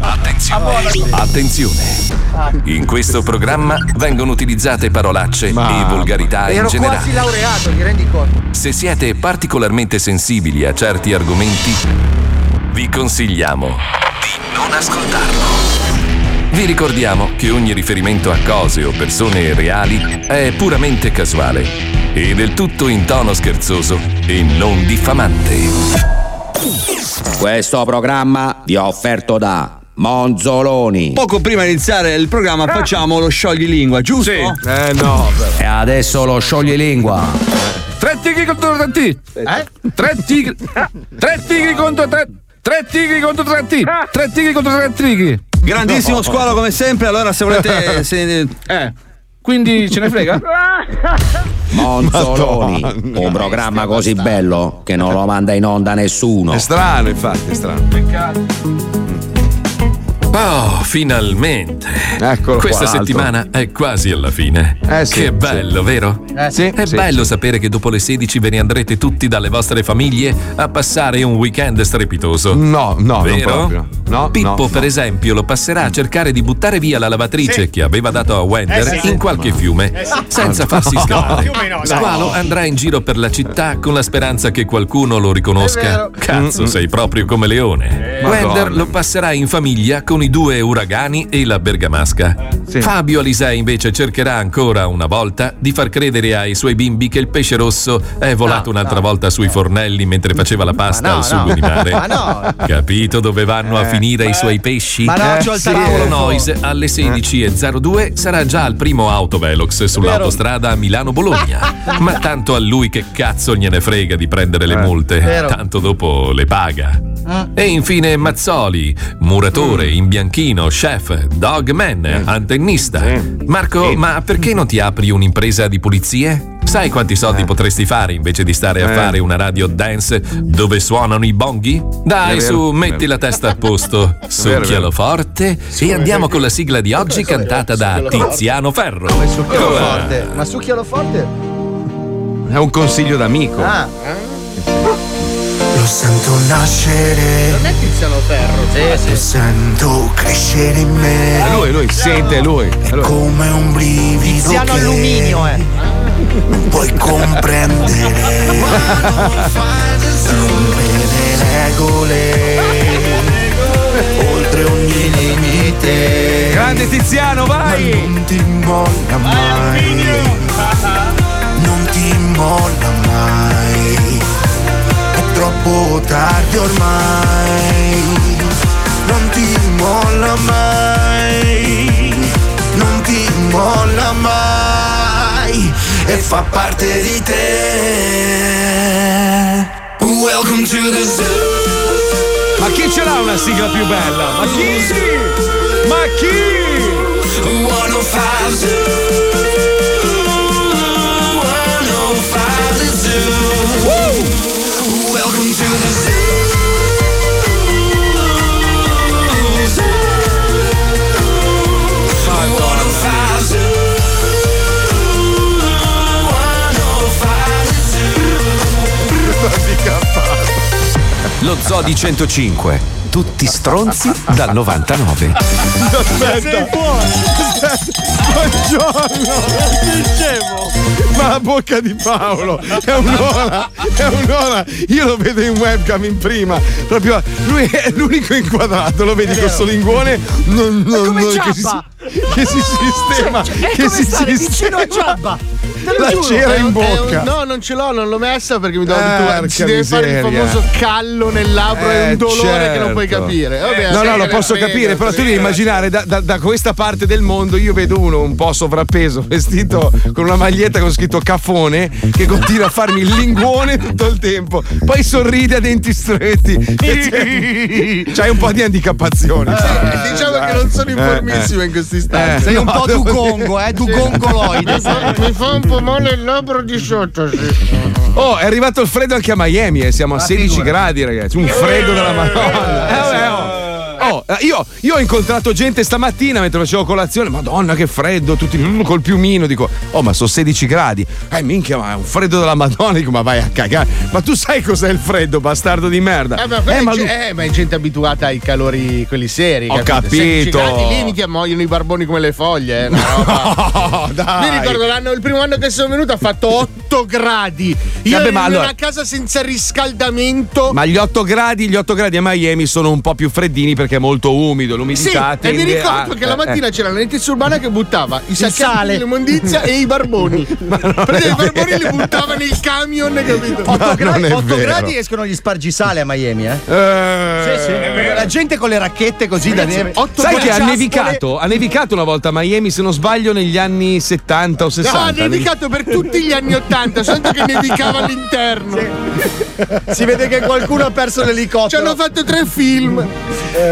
Attenzione. Attenzione. In questo programma vengono utilizzate parolacce e volgarità in Ero generale. quasi laureato, ti rendi conto? Se siete particolarmente sensibili a certi argomenti, vi consigliamo di non ascoltarlo. Vi ricordiamo che ogni riferimento a cose o persone reali è puramente casuale e del tutto in tono scherzoso e non diffamante. Questo programma vi è offerto da Monzoloni. Poco prima di iniziare il programma facciamo lo scioglilingua, giusto? Sì. Eh no. E adesso lo scioglilingua. Tre tigri contro tre tigri. Eh? Tre tigri. Tre tigri contro tre. Tre tigri contro tre tigri. Tre tigri contro tre tigri. Grandissimo squalo come sempre, allora se volete... se- Eh. Quindi ce ne frega? Monzoloni. Madonna. Un programma così bello che non lo manda in onda nessuno. È strano, infatti, è strano. Oh, finalmente! Eccolo Questa qua, settimana è quasi alla fine. Eh sì, che sì. bello, vero? Eh, sì. È sì, bello sì. sapere che dopo le 16 ve ne andrete tutti dalle vostre famiglie a passare un weekend strepitoso. No, no, non Vero? proprio. No, Pippo, no, per no. esempio, lo passerà a cercare di buttare via la lavatrice che aveva dato a Wender Eh sì. in qualche fiume, senza farsi scavare. Squalo andrà in giro per la città con la speranza che qualcuno lo riconosca. Cazzo, sei proprio come Leone. Wender Madonna. lo passerà in famiglia con i due uragani e la bergamasca. Sì. Fabio Alisei invece cercherà ancora una volta di far credere ai suoi bimbi che il pesce rosso è volato un'altra volta sui fornelli mentre faceva la pasta no, al sugo no. di mare. Ma no. Capito dove vanno a finire i suoi pesci? Ma no, Eh, c'ho il sì. Paolo Noise alle 16.02 sarà già al primo autovelox sull'autostrada Milano-Bologna. Ma tanto a lui che cazzo gliene frega di prendere le multe, Vero. tanto dopo le paga. E infine Mazzoli, muratore, imbianchino, chef, dogman, antennista. Marco, ma perché non ti apri un'impresa di pulizie? Sai quanti soldi potresti fare invece di stare a Eh. fare una radio dance dove suonano i bonghi? Dai, su, metti vero. la testa a posto, succhialo forte e andiamo con la sigla di oggi cantata da Tiziano Ferro. Come succhialo forte? Ma succhialo forte? È un consiglio d'amico. Ah, Lo sento nascere, non è Tiziano Ferro. Sì, lo sento crescere in me. È lui, lui, sente lui. È lui. Come un brivido Tiziano che Alluminio, eh. non puoi comprendere. Rompe le regole, oltre ogni limite. Grande Tiziano, Ma vai! non ti molla mai. Non tardi ormai. Non ti molla mai. Non ti molla mai. E fa parte di te. Welcome to the zoo. Ma chi ce l'ha una sigla più bella? Ma chi? Ma chi? 105 Zoo. 105 The Zoo. Welcome to the. Zoo. Lo Zoo di 105. Tutti stronzi dal 99. Aspetta. Buongiorno. Scemo. Ma la bocca di Paolo è un'ora, è un'ora. Io lo vedo in webcam in prima. Proprio lui è l'unico inquadrato, lo vedi con sto linguone non, non, come non- che, si, che si sistema. Cioè, è che come si sistema. vicino a Giabba. La giuro. cera È in un- è un- bocca. no, non ce l'ho, non l'ho messa perché mi devo Eh, abituare. Si deve fare il miseria. famoso callo nel labbro e Eh, un dolore che non puoi certo. capire. Vabbè, No, no, lo posso capire, però tu devi immaginare da, da- da questa parte del mondo io vedo uno un po' sovrappeso, vestito con una maglietta con scritto caffone, che continua a farmi il linguone tutto il tempo, poi sorride a denti stretti. C'hai un po' di handicappazione. Eh, diciamo che non sono informissimo in questi istanti. Eh, Sei un no, po' devo dugongo, eh, dugongoloide. Mi fa un po' male il labbro di sotto, sì. Oh, è arrivato il freddo anche a Miami e siamo a 16 gradi, ragazzi. Un freddo della Madonna. Eh, vabbè, oh. Oh, Eh, Io, io ho incontrato gente stamattina mentre facevo colazione. Madonna, che freddo! Tutti mm, col piumino. Dico, oh, ma sono 16 gradi. Eh, minchia, ma è un freddo della Madonna. Dico, ma vai a cagare. Ma tu sai cos'è il freddo, bastardo di merda? Eh, ma, Eh, è ma lui- eh, ma è gente abituata ai calori, quelli seri. Ho capito? Capito. lì mica muoiono i barboni come le foglie. Eh, roba. Oh, dai. Mi ricordo l'anno, il primo anno che sono venuto ha fatto 8 gradi. Io Vabbè, in ma una allora- casa senza riscaldamento. Ma gli 8 gradi, gli 8 gradi a Miami sono un po' più freddini perché è molto umido, Sì, l'umidità e mi ricordo a- che la eh, mattina eh. c'era la Letizia Urbana che buttava i sacchetti sale. dell'immondizia e i barboni. Prendeva i barboni li buttava nel camion, capito? 8 gradi, non è 8 vero. gradi escono gli spargisale a Miami, eh? Eh, Sì, sì. La gente con le racchette così da neve. Sai che ha nevicato? Ha nevicato una volta a Miami, se non sbaglio, negli anni 70 o No, 60. ha nevicato per tutti gli anni 80, soltanto che nevicava all'interno. Si vede che qualcuno ha perso Ci l'elicottero. hanno fatto tre film.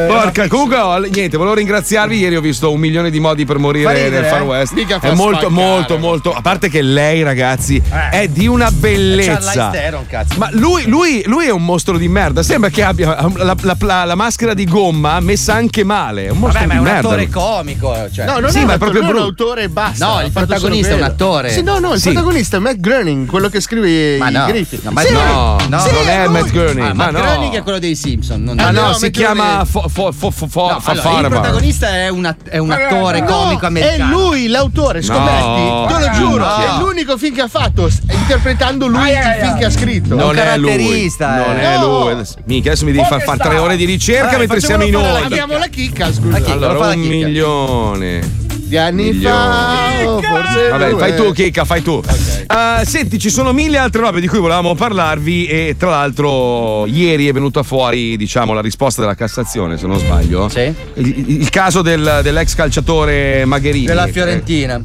Porca, comunque, oh, niente, volevo ringraziarvi. Ieri ho visto un milione di modi per morire Fa ridere, nel Far eh? West. Mica fa È molto, molto, molto. A parte che lei, ragazzi, è di una bellezza. Charlize Theron, cazzo. Ma lui, lui- lui è un mostro di merda. Sembra che abbia la, la- la- la maschera di gomma messa anche male. È un mostro Vabbè, ma è di un merda. attore comico. Cioè. No, non Sì, è, ma è proprio lui è un brutto. autore e basta. No, il protagonista è un attore. Sì, no, no, il Sì. protagonista è Matt Groening, quello che scrive Ma i no. Griffith. No, ma Sì, No, No. Sì, non è lui. Matt Groening. Ah, ma ma no. Groening è quello dei Simpson. Non Ah, Eh, no, no, si Matt chiama fo, fo, fo, fo, No, fa- allora, il protagonista è, una- è un attore No, comico è americano. lui l'autore, scommetti. Te lo giuro, è l'unico film che ha fatto, interpretando lui il film che ha scritto. Non è lui. caratterista, Non eh. è lui. Adesso- Mica, adesso mi devi far fare tre ore di ricerca Dai, mentre siamo in onda. Abbiamo la chicca, scusa. Allora, un milione. Di anni fa, o forse Vabbè, due. fai tu, Chicca, fai tu. Eh, senti, ci sono mille altre robe di cui volevamo parlarvi e tra l'altro ieri è venuta fuori, diciamo, la risposta della Cassazione, se non sbaglio. Sì. Il, il caso del- dell'ex calciatore Magherini. Della Fiorentina.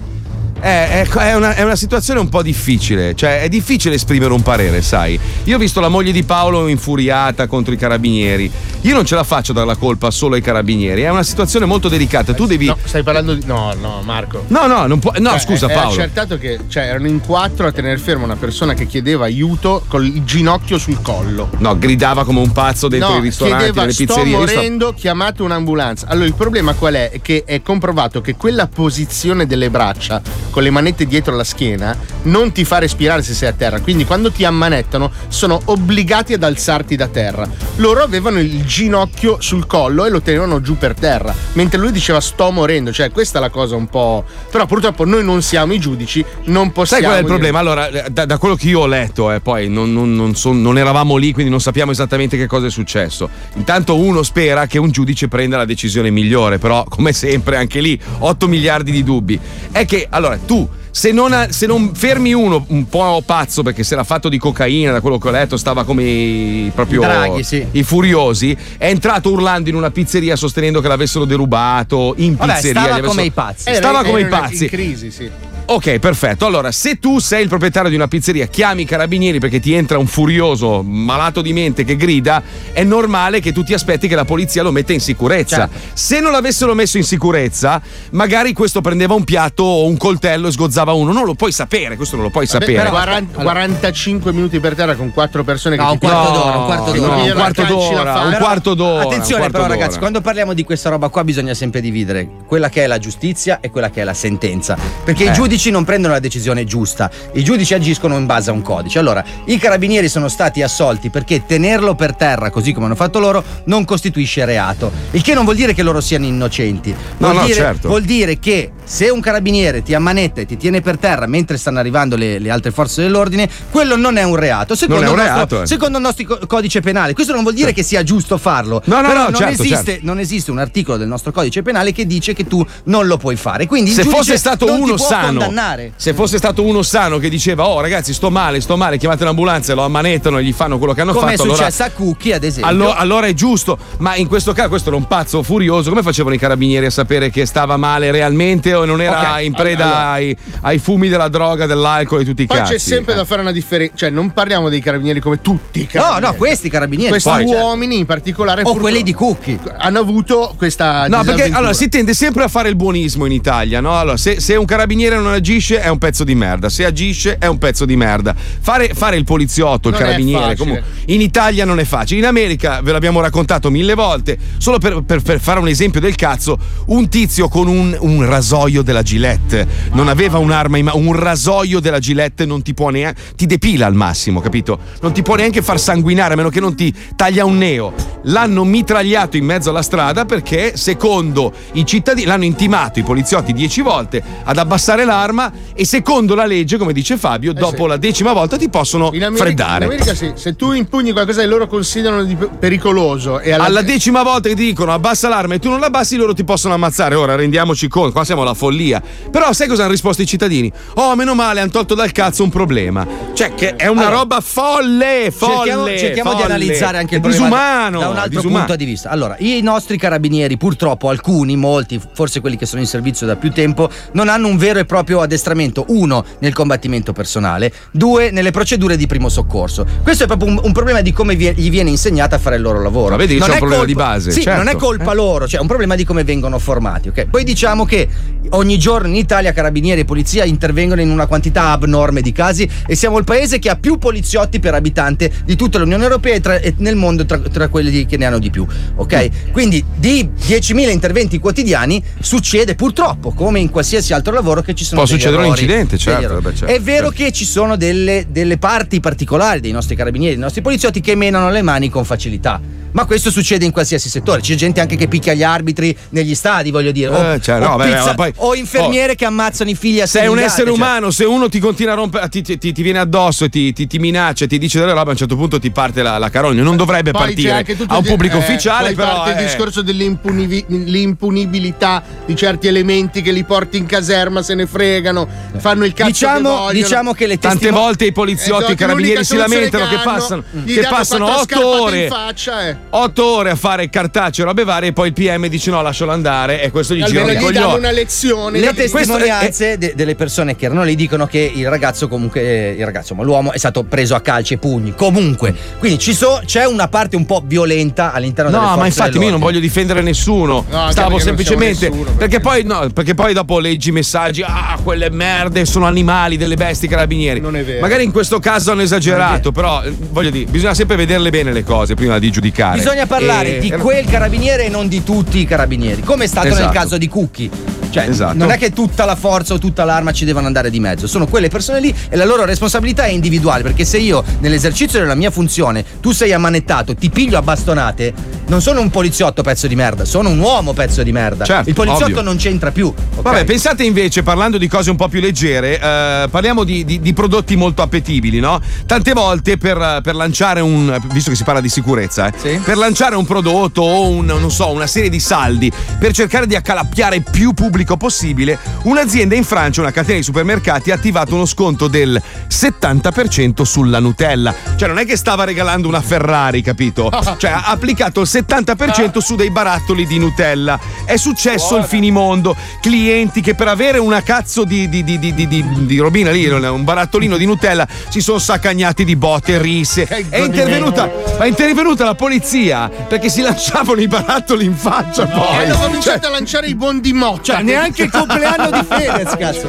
Eh, ecco, è, una, è una situazione un po' difficile, cioè è difficile esprimere un parere, sai. Io ho visto la moglie di Paolo infuriata contro i carabinieri. Io non ce la faccio dare la colpa solo ai carabinieri, è una situazione molto delicata. Tu devi. No, stai parlando di. No, no, Marco. No, no, non può. No, Cioè, scusa, è, è Paolo. accertato che cioè, erano in quattro a tenere ferma una persona che chiedeva aiuto col ginocchio sul collo. No, gridava come un pazzo dentro no, i ristoranti, chiedeva nelle sto pizzerie. Sto- morendo, chiamate un'ambulanza. Allora il problema qual è? È che è comprovato che quella posizione delle braccia con le manette dietro la schiena non ti fa respirare se sei a terra. Quindi quando ti ammanettano sono obbligati ad alzarti da terra. Loro avevano il ginocchio sul collo e lo tenevano giù per terra, mentre lui diceva sto morendo. Cioè questa è la cosa un po'... Però purtroppo noi non siamo i giudici, non Sai possiamo... qual è il dire- problema? Allora, eh, da, da quello che io ho letto, eh, poi non, non- non son- non eravamo lì, quindi non sappiamo esattamente che cosa è successo. Intanto uno spera che un giudice prenda la decisione migliore, però, come sempre, anche lì 8 miliardi di dubbi. È che, allora, tu. Se non, ha- se non fermi uno un po' pazzo perché si era fatto di cocaina, da quello che ho letto, stava come i, proprio Draghi, sì. i furiosi, è entrato urlando in una pizzeria sostenendo che l'avessero derubato in Vabbè, pizzeria. stava avessero- come i pazzi. Era- Stava come i pazzi. In crisi, sì. Ok, perfetto. Allora, se tu sei il proprietario di una pizzeria, chiami i carabinieri perché ti entra un furioso malato di mente che grida, è normale che tu ti aspetti che la polizia lo metta in sicurezza. Certo. Se non l'avessero messo in sicurezza, magari questo prendeva un piatto o un coltello e sgozzava uno. Non lo puoi sapere, questo non lo puoi Vabbè, sapere. però 40 45 minuti per terra con quattro persone che No, ti un quarto chiedono- d'ora, un quarto d'ora. No, un quarto d'ora, un quarto d'ora. Attenzione, quarto però, d'ora. ragazzi, quando parliamo di questa roba qua bisogna sempre dividere quella che è la giustizia e quella che è la sentenza. Perché Eh. i giudici non prendono la decisione giusta, i giudici agiscono in base a un codice. Allora, i carabinieri sono stati assolti perché tenerlo per terra, così come hanno fatto loro, non costituisce reato. Il che non vuol dire che loro siano innocenti. No, Vuol, no, dire, certo. vuol dire che se un carabiniere ti ammanetta e ti tiene per terra mentre stanno arrivando le, le altre forze dell'ordine, quello non è un reato. Secondo, Non è un nostro, reato, eh. secondo il nostro co- codice penale. Questo non vuol dire che sia giusto farlo. No, no, Però no, non, certo, esiste, certo. non esiste un articolo del nostro codice penale che dice che tu non lo puoi fare. Quindi se fosse stato uno sano, condannare. se fosse stato uno sano che diceva: Oh, ragazzi, sto male, sto male, chiamate l'ambulanza lo ammanettano e gli fanno quello che hanno Come è fatto. allora- successo a Cucchi, ad esempio. Allo- allora è giusto, ma in questo caso questo era un pazzo furioso. Come facevano i carabinieri a sapere che stava male realmente o non era Ok, in preda allora. ai, ai fumi della droga, dell'alcol e tutti i Poi cazzi. c'è sempre da fare una differenza, cioè non parliamo dei carabinieri come tutti i No, carabinieri. no, questi carabinieri. Questi Poi, cioè, uomini in particolare O quelli di Cucchi. hanno avuto questa No, perché allora si tende sempre a fare il buonismo in Italia, no? Allora, se, se un carabiniere non agisce è un pezzo di merda, se agisce è un pezzo di merda. Fare, fare il poliziotto, il Non carabiniere, comunque, in Italia non è facile. In America, ve l'abbiamo raccontato mille volte, solo per, per- per fare un esempio del cazzo, un tizio con un, un rasoio della Gillette, non aveva un'arma in mano, un rasoio della Gillette non ti può neanche, ti depila al massimo, capito? Non ti può neanche far sanguinare a meno che non ti taglia un neo. L'hanno mitragliato in mezzo alla strada perché, secondo i cittadini, l'hanno intimato i poliziotti dieci volte ad abbassare l'arma e secondo la legge, come dice Fabio, dopo Eh sì. la decima volta ti possono in America, freddare. in America sì, se tu impugni qualcosa che loro considerano di pericoloso e alla, Alla decima volta che ti dicono abbassa l'arma e tu non la abbassi, loro ti possono ammazzare. Ora rendiamoci conto, qua siamo alla follia. Però sai cosa hanno risposto i cittadini? Oh, meno male, hanno tolto dal cazzo un problema. Cioè, che è una Allora, roba folle, folle. cerchiamo, cerchiamo di folle. analizzare anche il problema disumano, da un altro disumano. punto di vista. Allora, i nostri carabinieri, purtroppo, alcuni, molti, forse quelli che sono in servizio da più tempo, non hanno un vero e proprio addestramento. Uno, nel combattimento personale, due, nelle procedure di primo soccorso. Questo è proprio un, un problema di come vie- gli viene insegnata a fare il loro lavoro. Ma vedi che Non c'è un problema colpa- di base, Sì, certo. non è colpa loro, cioè è un problema di come vengono formati. ok? Poi diciamo che ogni giorno in Italia carabinieri e polizia intervengono in una quantità abnorme di casi e siamo il paese che ha più poliziotti per abitante di tutta l'Unione Europea e, tra- e nel mondo tra, tra quelli che ne hanno di più. Ok? Quindi di 10.000 interventi quotidiani succede purtroppo, come in qualsiasi altro lavoro, che ci sono Può succedere un errori, incidente, degli certo, vabbè, certo, È vero certo. che ci sono delle, delle parti particolari dei nostri carabinieri, dei nostri poliziotti che menano le mani con facilità. Ma questo succede in qualsiasi settore. C'è gente anche che picchia gli arbitri negli stadi, voglio dire. O, Eh, cioè, o no, vabbè, pizza- ma poi- o infermiere che ammazzano i figli a Sei un essere cioè. umano, se uno ti continua a rompere, ti, ti- ti- ti viene addosso e ti, ti- ti minaccia, ti dice delle robe, a un certo punto ti parte la, la carogna. Non dovrebbe Poi partire a un il- pubblico eh, ufficiale, poi però. parte il eh, discorso dell'impunibilità di certi elementi che li porti in caserma, se ne fregano, fanno il cazzo che Diciamo, vogliono. diciamo che le Tante testimoni- volte i poliziotti Esatto, e i carabinieri si lamentano che hanno, passano, che passano quattro otto scarpate ore. in faccia, eh. Otto ore a fare cartacce e robe varie e poi il PM dice no lascialo andare e questo gli gira i gli danno coglioni. una lezione. Le testimonianze de- delle persone che erano lì dicono che il ragazzo, comunque, eh, il ragazzo, ma l'uomo è stato preso a calci e pugni. Comunque, quindi ci so- c'è una parte un po' violenta all'interno delle No, ma infatti io non voglio difendere nessuno. No, Stavo perché semplicemente. nessuno, perché, poi, no, perché poi dopo leggi messaggi. Ah, quelle merde sono animali, delle bestie carabinieri. Non è vero. Magari in questo caso hanno esagerato, però eh, voglio dire, bisogna sempre vederle bene le cose prima di giudicare. Bisogna parlare E- di quel carabiniere e non di tutti i carabinieri, come è stato nel Esatto. caso di Cucchi. Cioè, Esatto. non è che tutta la forza o tutta l'arma ci devono andare di mezzo, sono quelle persone lì e la loro responsabilità è individuale, perché se io nell'esercizio della mia funzione tu sei ammanettato, ti piglio a bastonate, non sono un poliziotto pezzo di merda, sono un uomo pezzo di merda. Certo, Il poliziotto ovvio. non c'entra più. ok? Vabbè, pensate invece, parlando di cose un po' più leggere, eh, parliamo di, di- di prodotti molto appetibili, no? Tante volte per, per lanciare un. visto che si parla di sicurezza, eh, Sì. per lanciare un prodotto o un, non so, una serie di saldi per cercare di accalappiare più pubblico possibile, un'azienda in Francia, una catena di supermercati, ha attivato uno sconto del 70% sulla Nutella. Cioè, non è che stava regalando una Ferrari, capito? Cioè, ha applicato il 70% su dei barattoli di Nutella. È successo il finimondo. Clienti che per avere una cazzo di, di, di, di, di, di- di robina lì, un barattolino di Nutella, si sono saccagnati di botte, risse. È intervenuta, è intervenuta la polizia perché si lanciavano i barattoli in faccia E poi. hanno cominciato a lanciare i bondi motta. Cioè, neanche il compleanno di Fedez, cazzo.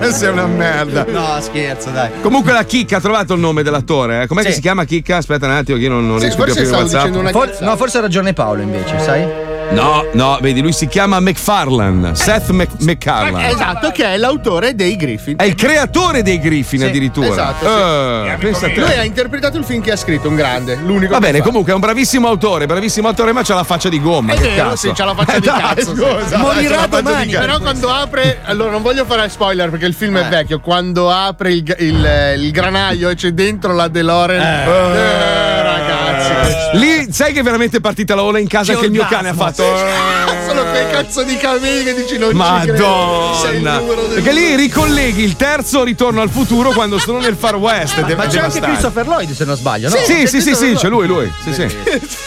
Eh, sei una merda. No, scherzo, dai. Comunque la chicca ha trovato il nome dell'attore. eh? Com'è Sì. che si chiama chicca? Aspetta un attimo, che io non, non Sì, riesco più a dicendo una For- no, forse ha ragione Paolo invece, sai? No, no, vedi, lui si chiama McFarlane. Seth Mc- MacFarlane. Esatto, che è l'autore dei Griffin. È il creatore dei Griffin Sì, addirittura. esatto, sì. Eh, te. Lui ha interpretato il film che ha scritto, un grande, l'unico Va bene, fa. comunque è un bravissimo autore, bravissimo autore, ma c'ha la faccia di gomma. È che vero, cazzo. sì, c'ha la faccia Eh, di dai, cazzo. Scusa, Morirà domani. Però quando apre, allora non voglio fare spoiler perché il film è vecchio. Quando apre il, il- il granaio e c'è dentro la DeLorean, eh, ragazzi, che Lì sai che è veramente partita la ola in casa Che il mio cane ha fatto. eh. Sono quei cazzo di camini che dici non Madonna! Perché lì ricolleghi il terzo ritorno al futuro quando sono nel Far West. de- Ma c'è anche. Christopher Lloyd, se non sbaglio, no? Sì, sì, sì, sì, c'è lui, lui. Sì, sì.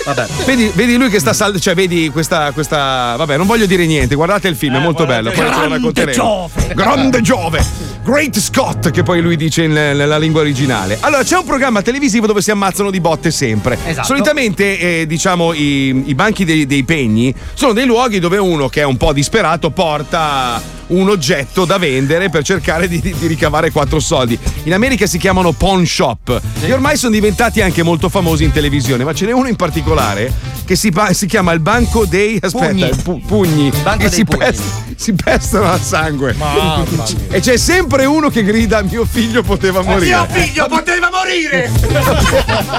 Vabbè. Vedi, vedi lui che sta sal- cioè vedi questa, questa. Vabbè, non voglio dire niente, guardate il film, è molto bello. Poi ce lo racconteremo. Grande Giove! Great Scott, che poi lui dice nella lingua originale. Allora, c'è un programma televisivo dove si ammazzano di botte sempre. Esatto. Solitamente, eh, diciamo, i, i banchi dei, dei pegni sono dei luoghi dove uno che è un po' disperato porta un oggetto da vendere per cercare di, di ricavare quattro soldi. In America si chiamano pawn shop e ormai sono diventati anche molto famosi in televisione, ma ce n'è uno in particolare che si, si chiama il banco dei aspetta, Pugni. pu- pugni Banco che dei si, pugni. pes- si pestano a sangue. E c'è sempre uno che grida mio figlio poteva morire. figlio poteva morire!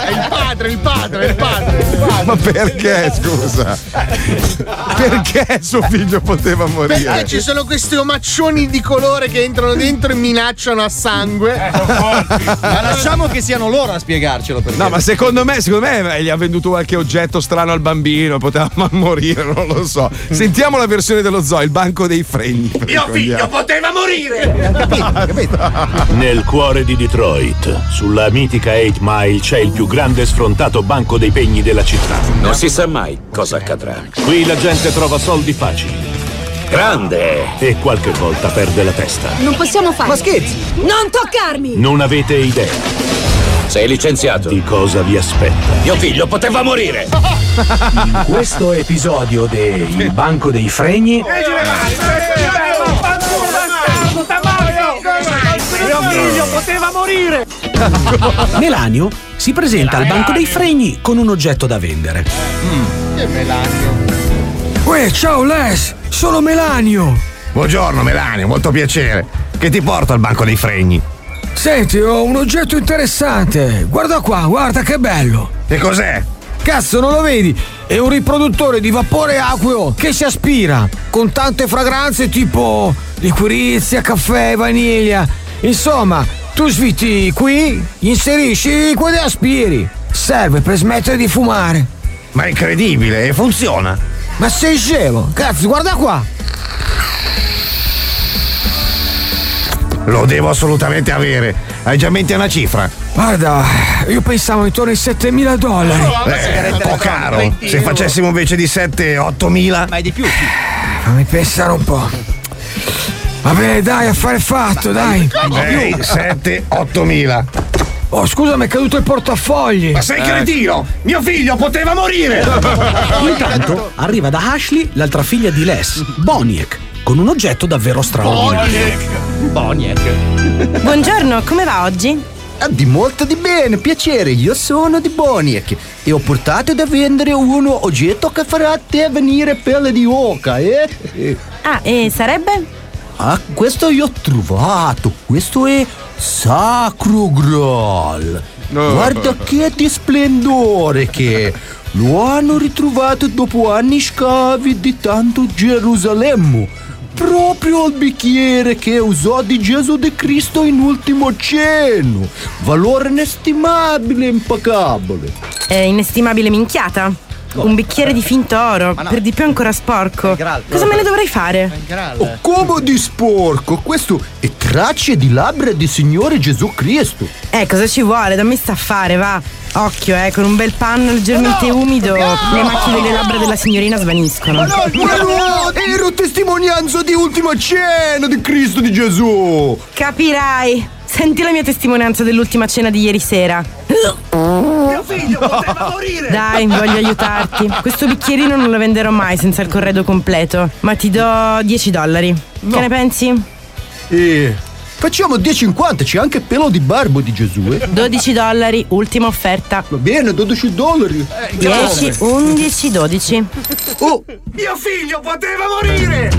Il padre, il padre, il padre. il padre. Ma perché, scusa? Perché suo figlio poteva morire? Perché ci sono questi omaccioni di colore che entrano dentro e minacciano a sangue. Ma lasciamo che siano loro a spiegarcelo. Perché. No, ma secondo me, secondo me eh, gli ha venduto qualche oggetto strano al bambino, poteva morire, non lo so. Sentiamo la versione dello zoo, il banco dei fregni. Mio figlio poteva morire! Nel cuore di Detroit, sulla mitica 8 Mile, c'è il più grande sfrontato banco dei pegni della città. Non si sa mai cosa accadrà. Qui la gente trova soldi facili Grande! e qualche volta perde la testa. Non possiamo farlo. Ma scherzi? Non toccarmi! Non avete idea Sei licenziato. di cosa vi aspetta. Mio figlio poteva morire! In questo episodio del Banco dei Fregni Mio figlio poteva morire! Melanio si presenta al Banco dei Fregni con un oggetto da vendere. Che melanio. Uè, ciao Les, sono Melanio. Buongiorno Melanio, molto piacere. Che ti porto al banco dei fregni? Senti, ho un oggetto interessante. Guarda qua, guarda che bello. Che cos'è? Cazzo, non lo vedi? È un riproduttore di vapore acqueo che si aspira, con tante fragranze tipo liquirizia, caffè, vaniglia. Insomma, tu sviti qui, inserisci liquido e aspiri. Serve per smettere di fumare. Ma è incredibile, funziona. Ma sei scemo? Cazzo, guarda qua. Lo devo assolutamente avere. Hai già in mente una cifra? Guarda, io pensavo intorno ai 7000 dollari. Eh, un po' caro. Se facessimo invece di 7-8 mila. Ma è di più. Fammi pensare un po'. Vabbè, dai, affare fatto, dai. Ehi, 7-8 mila. Oh, scusa, mi è caduto il portafogli. Ma sei cretino! Mio figlio poteva morire! Intanto arriva da Ashley l'altra figlia di Les, Boniek, con un oggetto davvero straordinario. Boniek. Buongiorno, come va oggi? Ah, Di molto di bene, piacere, io sono di Boniek e ho portato da vendere un oggetto che farà te venire pelle di oca, eh? Eh. Ah, e sarebbe? Ah, questo io ho trovato, questo è Sacro Graal. Guarda che di splendore che è. Lo hanno ritrovato dopo anni scavi di tanto Gerusalemme. Proprio il bicchiere che usò di Gesù di Cristo in ultimo cenno. Valore inestimabile, impeccabile. È inestimabile minchiata. Un bicchiere di finto oro, per di più ancora sporco. Cosa me ne dovrei fare? Oh, come di sporco? Questo è tracce di labbra di Signore Gesù Cristo. Eh, cosa ci vuole? Dammi sta a fare, va. Occhio, eh, con un bel panno leggermente umido, le macchie delle labbra della signorina svaniscono. Ma no, ma no, ero testimonianza di ultima cena di Cristo di Gesù. Capirai. Senti la mia testimonianza dell'ultima cena di ieri sera. Mio figlio poteva morire! Dai, voglio aiutarti. Questo bicchierino non lo venderò mai senza il corredo completo, ma ti do 10 dollari. Che ne pensi? E facciamo 10,50, c'è anche pelo di barbo di Gesù, eh? 12 dollari, ultima offerta. Va bene, 12 dollari. 10, 11, 12. Oh, Mio figlio poteva morire!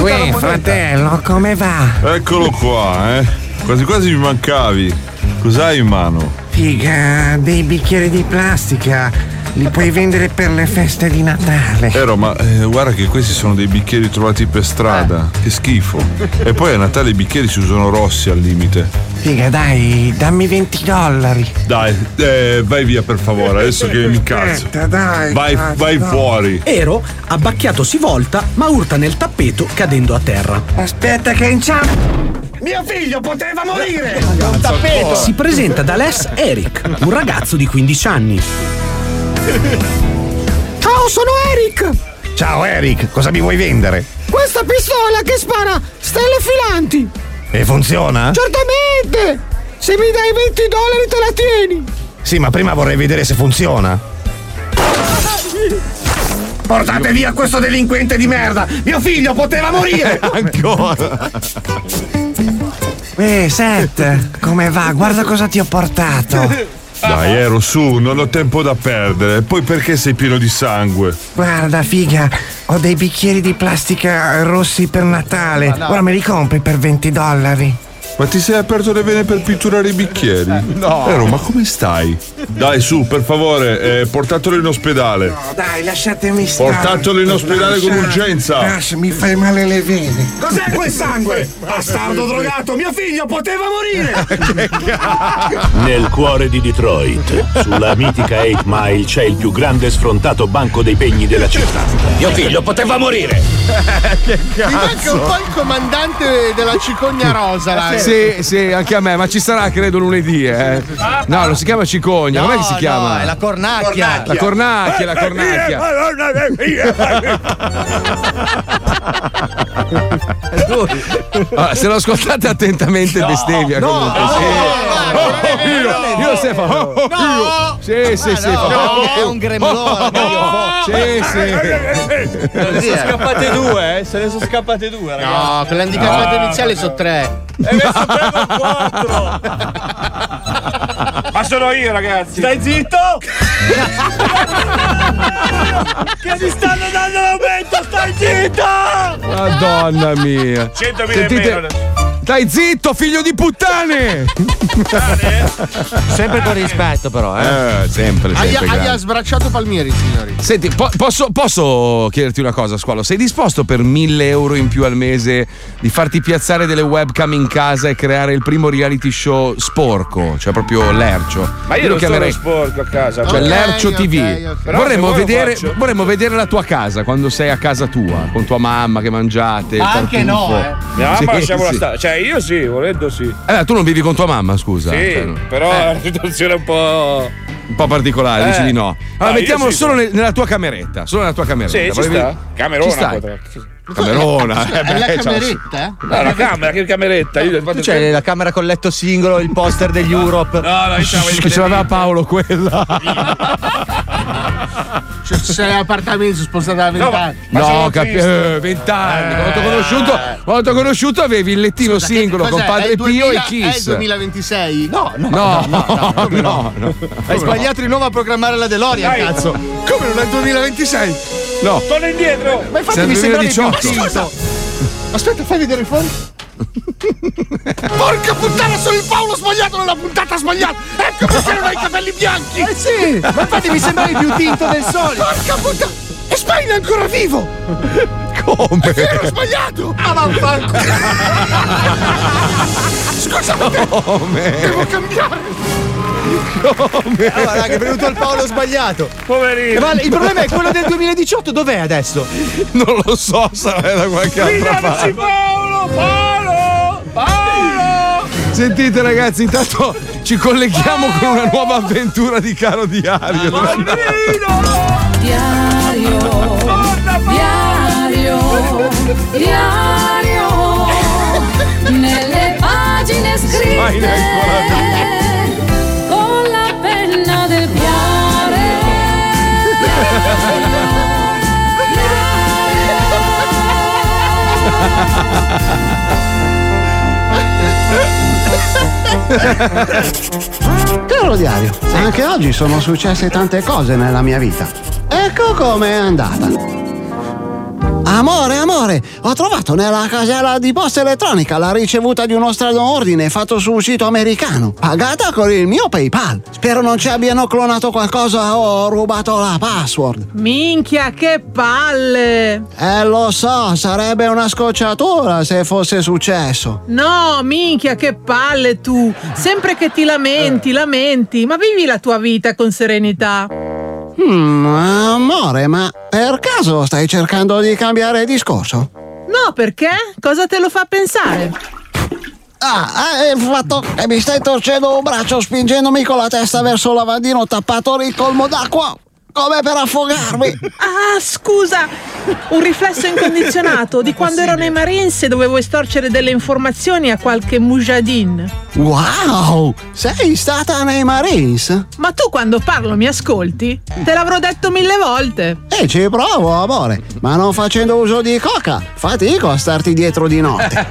Uè, fratello, come va? Eccolo qua, eh. Quasi quasi mi mancavi. Cos'hai in mano? Figa, dei bicchieri di plastica. Li puoi vendere per le feste di Natale. Ero, ma eh, guarda che questi sono dei bicchieri trovati per strada. Che schifo. E poi a Natale i bicchieri si usano rossi al limite. Figa, dai, dammi 20 dollari. Dai, eh, vai via per favore, adesso che mi. Aspetta, dai. Vai, dai, vai dai. fuori. Ero, abbacchiato si volta, ma urta nel tappeto cadendo a terra. Aspetta che inciampo. Mio figlio poteva morire! Un tappeto! Si presenta da Les Eric, un ragazzo di 15 anni. Ciao, sono Eric! Ciao Eric, cosa mi vuoi vendere? Questa pistola che spara stelle filanti! E funziona? Certamente! Se mi dai 20 dollari te la tieni! Sì, ma prima vorrei vedere se funziona. Portate via questo delinquente di merda! Mio figlio poteva morire! Ancora! Eh, Seth, come va? Guarda cosa ti ho portato. Dai, ero su, non ho tempo da perdere. Poi perché sei pieno di sangue? Guarda, figa, ho dei bicchieri di plastica rossi per Natale. No. Ora me li compri per 20 dollari. Ma ti sei aperto le vene per pitturare i bicchieri? No. Ero, ma come stai? Dai, su, per favore, eh, portatelo in ospedale. No, dai, lasciatemi stare. Portatelo in ospedale con Lascia- urgenza. Lascia, mi fai male le vene. Cos'è quel sangue? Bastardo drogato, mio figlio poteva morire! Nel cuore di Detroit, sulla mitica 8 Mile, c'è il più grande sfrontato banco dei pegni della città. Mio figlio poteva morire. Mi manca un po' il comandante della cicogna rosa là. Sì, sì, anche a me, ma ci sarà credo lunedì, eh. No, non si chiama cicogna, com'è che si chiama? No, è la cornacchia. La cornacchia, la cornacchia. Allora, se lo ascoltate attentamente bestemmia no, comunque. no, sì. no, Oh, oh, io, io Stefano. oh, oh, io. Sì, sì, sì. È un gremolone. Sì, sì. Se ne sono scappate due, eh? Se ne sono scappate due, ragazzi. No, quell'handicappato iniziale sono tre. Ma sono io, ragazzi! Stai zitto! che mi stanno dando l'aumento, stai zitto! Madonna mia. 100.000 Sentite- in meno adesso. Dai zitto, figlio di puttane! Sempre con rispetto, però, eh. Eh, sempre, sempre. aia sbracciato Palmieri, signori. Senti, po- posso, posso chiederti una cosa, Squalo? Sei disposto per 1000 euro in più al mese di farti piazzare delle webcam in casa e creare il primo reality show sporco? Cioè proprio lercio. Ma io lo chiamerei. sporco a casa. Cioè Ok, Lercio ok, TV. ok. Però Vorremmo, vedere, vorremmo vedere la tua casa quando sei a casa tua, con tua mamma che mangiate. il Anche tartufo. no, eh. Mia mamma Sì, lasciamola sì. stare. Cioè, io sì, volendo sì. Eh, tu non vivi con tua mamma, scusa. Sì, Cioè, no. però è una situazione un po'. Un po' particolare, Eh. dici di no. Ah, Allora, io mettiamolo sì, solo sì. nel- nella tua cameretta. Solo nella tua cameretta. Sì, ci Volevi- sta. Camerona Ci potrà. Camerona. eh, È la beh, cameretta? No, la camera, che cameretta? Io Tu c'hai la camera con letto singolo, il poster degli Europe. No, no, Che ce l'aveva Paolo quella. Cioè, sei all'appartamento spostato da vent'anni. No, capi- eh, vent'anni. Quando ti ho conosciuto, quando t'ho conosciuto avevi il lettino singolo con? Padre È il Pio 2000 e È il Kiss. 2026? No, no, No, no, no, no. Hai sbagliato di nuovo a programmare la DeLorean, Dai. cazzo. Come non è il 2026? No. Torna indietro! Ma infatti Siamo mi 2018. finto. Aspetta, fai vedere il fondo. Porca puttana, sono il Paolo sbagliato nella puntata sbagliata! Ecco perché non hai i capelli bianchi! Eh sì, ma infatti mi sembravi più tinto del solito. Porca puttana! E Spain è ancora vivo! Come? Ero sbagliato! Ah, vaffanculo! Scusami, Come? devo cambiare! Allora, che è venuto il Paolo sbagliato. Poverino. Ma il problema è quello del 2018, dov'è adesso? Non lo so, sarà da qualche altra parte. Paolo! Paolo! Paolo! Sentite ragazzi, intanto ci colleghiamo con una nuova avventura di caro diario. Diario, diario, diario, nelle pagine scritte con Caro diario, anche oggi sono successe tante cose nella mia vita. Ecco com'è andata. Amore, amore, ho trovato nella casella di posta elettronica la ricevuta di uno strano ordine fatto sul sito americano, pagata con il mio PayPal. Spero non ci abbiano clonato qualcosa o rubato la password. Minchia, che palle! Eh, lo so, sarebbe una scocciatura se fosse successo. No, minchia, che palle tu! Sempre che ti lamenti, lamenti, ma vivi la tua vita con serenità. Hmm, amore, ma per caso stai cercando di cambiare discorso? No, perché? Cosa te lo fa pensare? Ah, è il fatto che mi stai torcendo un braccio spingendomi con la testa verso il lavandino tappato il colmo d'acqua. Come per affogarmi. Ah, scusa! Un riflesso incondizionato di quando ero nei Marines e dovevo estorcere delle informazioni a qualche mujahideen. Wow! Sei stata nei Marines? Ma tu quando parlo mi ascolti? Te l'avrò detto mille volte. E ci provo, amore, ma non facendo uso di coca. Fatico a starti dietro di notte.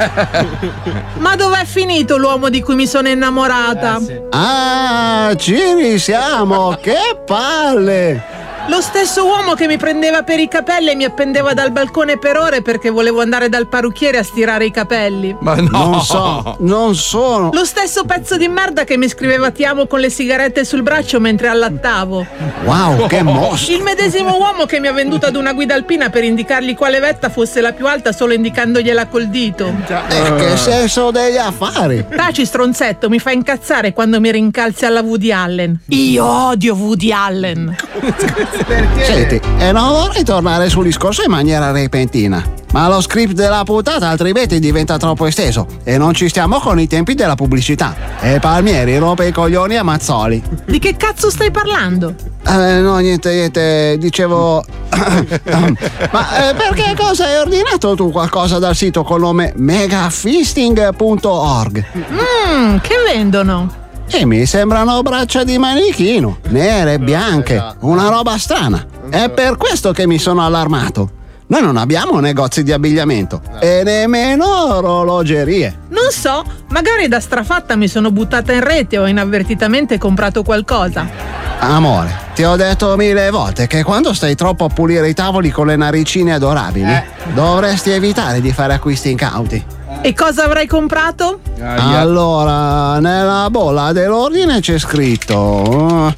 Ma dov'è finito l'uomo di cui mi sono innamorata? Ah, ci risiamo, che palle! Lo stesso uomo che mi prendeva per i capelli e mi appendeva dal balcone per ore perché volevo andare dal parrucchiere a stirare i capelli. Ma no! Non so, non sono. Lo stesso pezzo di merda che mi scriveva ti amo con le sigarette sul braccio mentre allattavo. Wow, che mosso! Il medesimo uomo che mi ha venduto ad una guida alpina per indicargli quale vetta fosse la più alta solo indicandogliela col dito. E che senso degli affari? Taci stronzetto, mi fa incazzare quando mi rincalzi alla Woody Allen. Io odio Woody Allen. Senti, e non vorrei tornare sul discorso in maniera repentina. Ma lo script della puntata altrimenti diventa troppo esteso e non ci stiamo con i tempi della pubblicità. E Palmieri rompe i coglioni a Mazzoli. Di che cazzo stai parlando? Eh, no, niente, niente, dicevo. Ma eh, perché cosa hai ordinato tu qualcosa dal sito col nome megafisting.org? Mmm, che vendono? E mi sembrano braccia di manichino, nere, bianche, una roba strana. È per questo che mi sono allarmato. Noi non abbiamo negozi di abbigliamento e nemmeno orologerie. Non so, magari da strafatta mi sono buttata in rete o inavvertitamente comprato qualcosa. Amore, ti ho detto mille volte che quando stai troppo a pulire i tavoli con le naricine adorabili, dovresti evitare di fare acquisti incauti. E cosa avrai comprato? Allora, nella bolla dell'ordine c'è scritto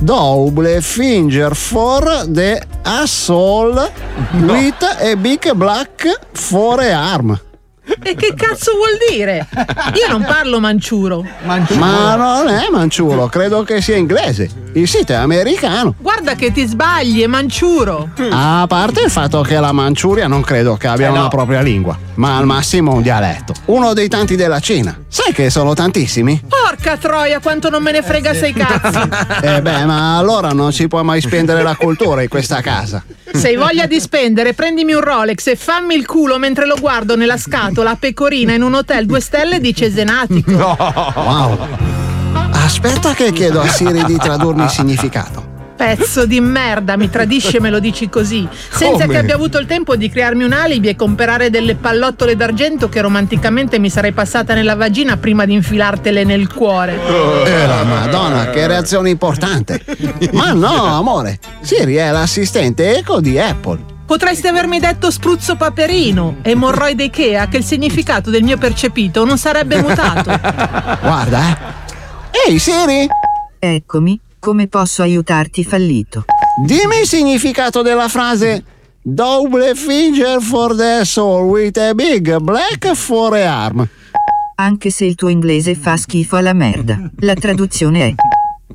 Double finger for the asshole with a big black forearm. E che cazzo vuol dire? Io non parlo manciuro. Ma non è manciuro, credo che sia inglese. Il sito è americano. Guarda che ti sbagli, è manciuro. A parte il fatto che la Manciuria non credo che abbia una propria lingua, ma al massimo un dialetto. Uno dei tanti della Cina. Sai che sono tantissimi? Porca troia, quanto non me ne frega sei cazzi. Eh beh, ma allora non si può mai spendere la cultura in questa casa. Se hai voglia di spendere, prendimi un Rolex e fammi il culo mentre lo guardo nella scatola a pecorina in un hotel due stelle di Cesenatico. Wow. Aspetta che chiedo a Siri di tradurmi il significato. Pezzo di merda, mi tradisce e me lo dici così, senza Come? che abbia avuto il tempo di crearmi un alibi e comprare delle pallottole d'argento che romanticamente mi sarei passata nella vagina prima di infilartele nel cuore. Eh, la madonna, che reazione importante. Ma no, amore, Siri è l'assistente eco di Apple. Potresti avermi detto spruzzo paperino, emorroide Ikea, che il significato del mio percepito non sarebbe mutato. Guarda, eh. Ehi Siri, Eccomi, come posso aiutarti fallito? dimmi il significato della frase Double finger for the soul with a big black forearm. Anche se il tuo inglese fa schifo alla merda, la traduzione è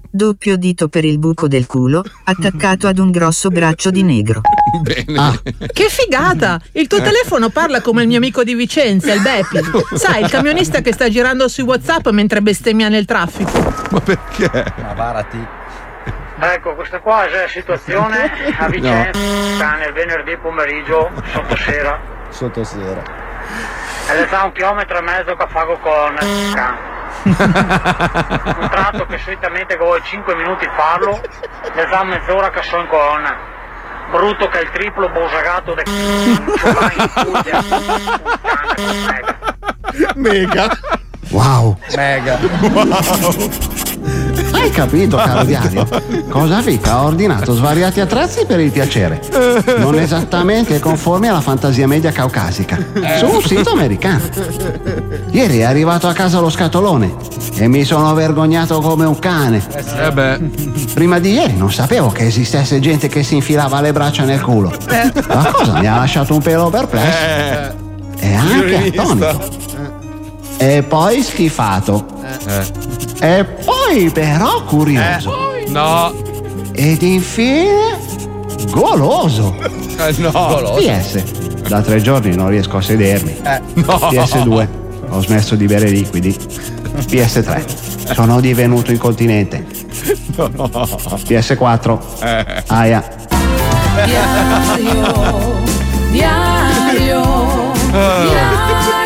doppio dito per il buco del culo, attaccato ad un grosso braccio di negro. Bene. Che figata! Il tuo telefono parla come il mio amico di Vicenza, il Beppi. Sai, il camionista che sta girando sui WhatsApp mentre bestemmia nel traffico. Ma perché? Ma varati. Ecco, questa qua è la situazione a Vicenza nel venerdì pomeriggio, sotto sera. Sottosera. Ed è un chilometro e mezzo che fago con un tratto che solitamente vuole 5 minuti farlo, è già mezz'ora che sono in colonna. Brutto che è il triplo bosagato del Mega. Wow. Mega. Hai capito, caro diario? Cosa fica? Ha ordinato svariati attrezzi per il piacere. Non esattamente conformi alla fantasia media caucasica. Su un sito americano. Ieri è arrivato a casa lo scatolone e mi sono vergognato come un cane. Eh beh. Prima di ieri non sapevo che esistesse gente che si infilava le braccia nel culo. La cosa mi ha lasciato un pelo perplesso. E anche attonito. E poi schifato. E poi però curioso. No. Ed infine goloso. Eh, no. PS. Da tre giorni non riesco a sedermi. No. PS2. Ho smesso di bere liquidi. PS3. Sono divenuto incontinente. PS4. Aia. Diario, diario, diario.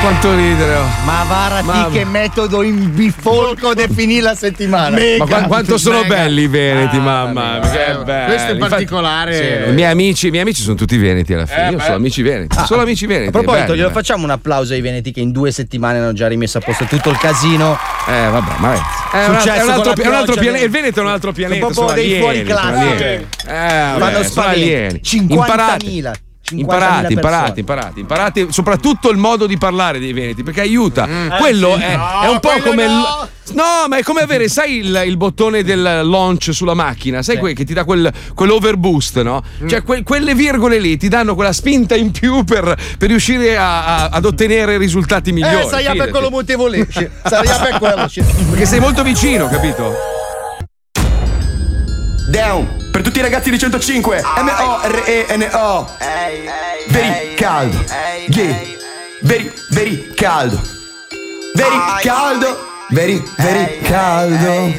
Quanto ridere. oh. Ma varati Mamma. che metodo in bifolco definì la settimana. Ma qua- quanto sono mega. belli i veneti, mamma mia, che belli. questo Infatti- particolare- sì, i, miei amici, i miei amici sono tutti veneti alla fine. Eh, Io beh. sono amici veneti. Ah, solo amici veneti. A proposito, è bello, glielo eh. facciamo un applauso ai Veneti che in due settimane hanno già rimesso a posto tutto il casino. Eh, vabbè, ma è, è un, Successo è un altro, è pianeta. Il Veneto è un altro pianeta. Sono proprio sono dei fuori sono classe. Eh, vabbè, sono spavento. alieni. 50.000. Imparate. 50.000 Imparate, imparate, imparate, imparate soprattutto il modo di parlare dei veneti perché aiuta. Mm. Quello Eh, sì. è, No, è un po' quello come il. no. No, ma è come avere, sai, il, il bottone del launch sulla macchina, sai, quel che ti dà quel, quell'overboost, no? Mm. Cioè, que- quelle virgole lì ti danno quella spinta in più per, per riuscire a- a- ad ottenere risultati migliori. Eh, sai per quello mutevole. Sai per quello. Perché sei molto vicino, capito? Down per tutti i ragazzi di 105 M-O-R-E-N-O. Veri caldo. Yeah. Veri, veri caldo. Veri caldo. Veri, veri caldo.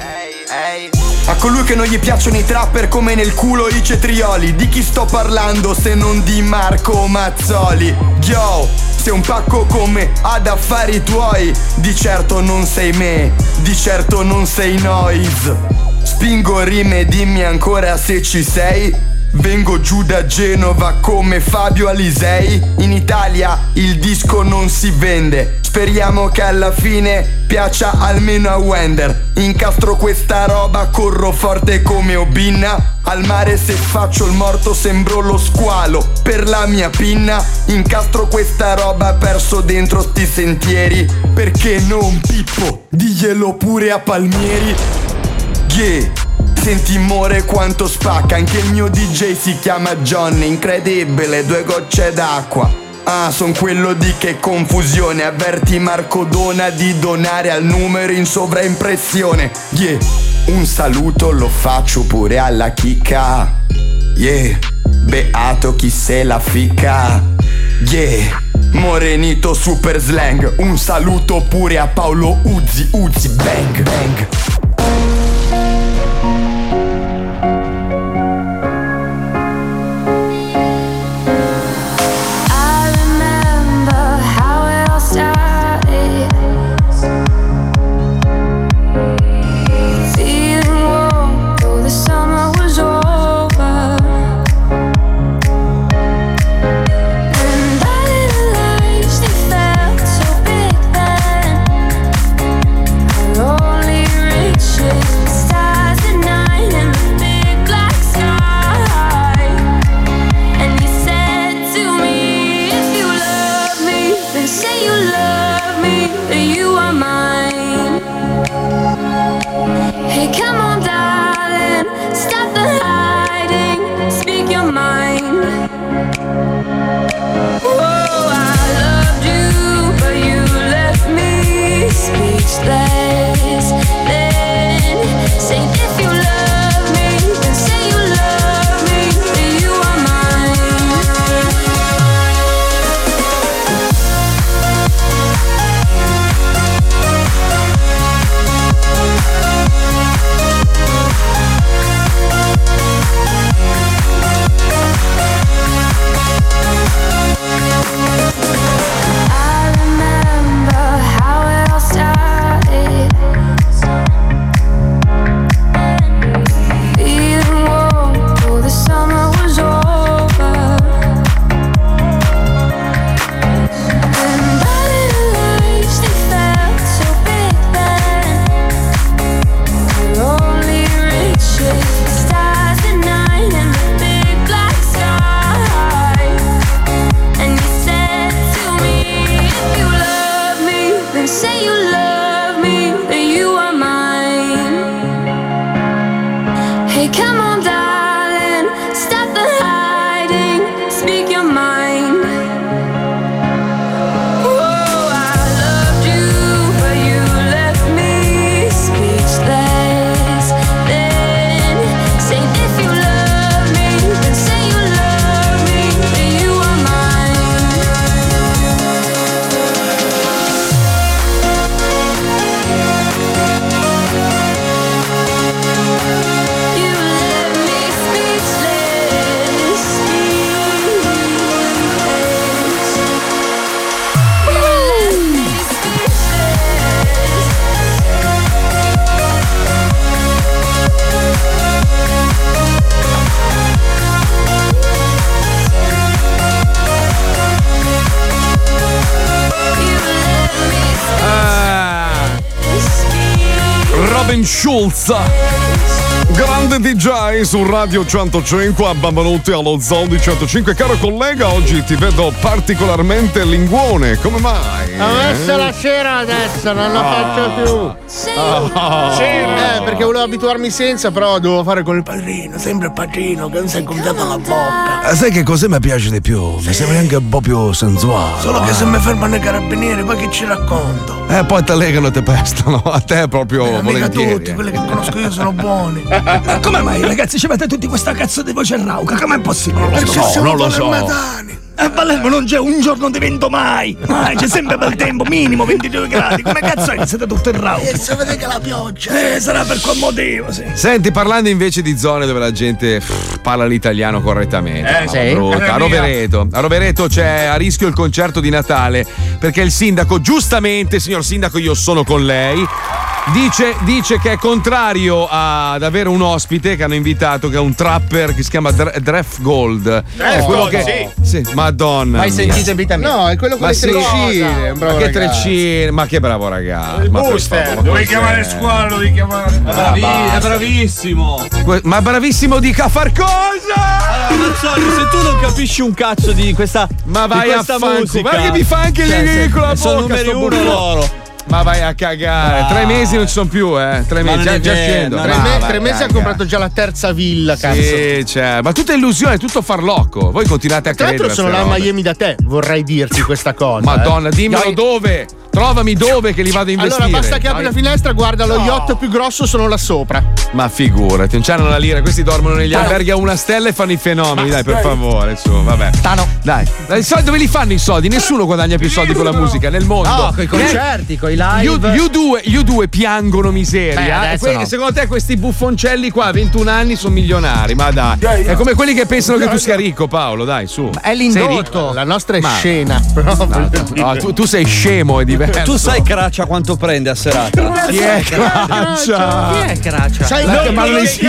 A colui che non gli piacciono i trapper come nel culo i cetrioli. Di chi sto parlando se non di Marco Mazzoli? Yo, sei un pacco come ad affari tuoi. Di certo non sei me, di certo non sei noise Spingo rime, dimmi ancora se ci sei. Vengo giù da Genova come Fabio Alisei. In Italia il disco non si vende. Speriamo che alla fine piaccia almeno a Wender. Incastro questa roba, corro forte come Obinna. Al mare se faccio il morto sembro lo squalo Per la mia pinna. Incastro questa roba perso dentro sti sentieri. Perché non Pippo, diglielo pure a Palmieri Yeah Senti more quanto spacca. Anche il mio DJ si chiama Johnny. Incredibile, due gocce d'acqua. Ah, son quello di che confusione. Avverti Marco Dona di donare al numero in sovraimpressione. Yeah Un saluto lo faccio pure alla chicca. Yeah Beato chi se la ficca. Yeah Morenito super slang. Un saluto pure a Paolo Uzzi Uzzi bang bang кончался. Grande DJ su Radio 105, benvenuti allo Zoo di 105. Caro collega, oggi ti vedo particolarmente linguone, come mai? Ho messo eh? la cera adesso, non lo Ah. faccio più. Ah. Cera. Eh, perché volevo abituarmi senza, però devo fare con il padrino, sempre il padrino, che non si è gonfiato la bocca. Ah, sai che cosa mi piace di più? Mi sembra anche un po' più sensuale. Solo che eh. se mi fermano i carabinieri, poi che ci racconto? Eh, poi te legano e te pestano. A te proprio Eh, volentieri. tutti, quelli che conosco io sono buoni. Ma come mai, ragazzi, ci avete tutti questa cazzo di voce rauca? Com'è possibile? Non lo so, non lo so. E Palermo non c'è un giorno di vento mai! Mai, c'è sempre bel tempo, minimo 22 gradi. Come cazzo è che siete tutti in rauca? E se vede che la pioggia. Eh, sarà per quel motivo, sì. Senti, parlando invece di zone dove la gente pff, parla l'italiano correttamente. Eh, no, sì. brutta. A Eh, Rovereto. A Rovereto c'è a rischio il concerto di Natale perché il sindaco, giustamente, signor sindaco, io sono con lei. Dice, dice che è contrario ad avere un ospite che hanno invitato, che è un trapper che si chiama Dre- Dref Gold. Dref È quello Gold, che. sì. Madonna. Mai mia. sentito in vita mia? No, è quello con Ma le sì. bravo Ma che treccine, ma che bravo ragazzo. Il ma booster, dovevi chiamare squalo, devi chiamare. bravi- è bravissimo. Que- Ma bravissimo dica a far cosa! Allora, Mazzoli, se tu non capisci un cazzo di questa Ma vai di a questa fanculo, musica, guarda che mi fa anche cioè, le se- con la sono bocca, numeri Ma vai a cagare, Ah. tre mesi non ci sono più, eh. Tre mesi, già, già scendo. Tre, me- tre mesi ha comprato già la terza villa, cazzo. Sì, cioè, ma tutta illusione, tutto farlocco. Voi continuate a Tra credere. l'altro sono là a Miami da te, vorrei dirti questa cosa. Madonna, eh. dimmelo Dai. dove. Trovami dove che li vado a investire. Allora basta che apri la Dai. finestra, guarda lo yacht più grosso sono là sopra. Ma figurati, non c'hanno la lira, questi dormono negli alberghi a una stella e fanno i fenomeni, dai, per dai. favore, su, vabbè. Dai, dai, i soldi dove li fanno i soldi? Nessuno guadagna più soldi con la musica nel mondo. No, coi concerti, coi live. Gli, U- gli U2, gli U2 piangono miseria. Beh, que- no. Secondo te questi buffoncelli qua a 21 anni sono milionari? Ma dai, è come quelli che pensano che tu sia ricco, Paolo, dai, su. È Sei ricco? l'indotto. La nostra è Ma- scena. No, tu, tu sei scemo, è diverso. Tu sai Craccia quanto prende a serata? Chi è Craccia? Chi è Craccia? Sai che ma non esiste.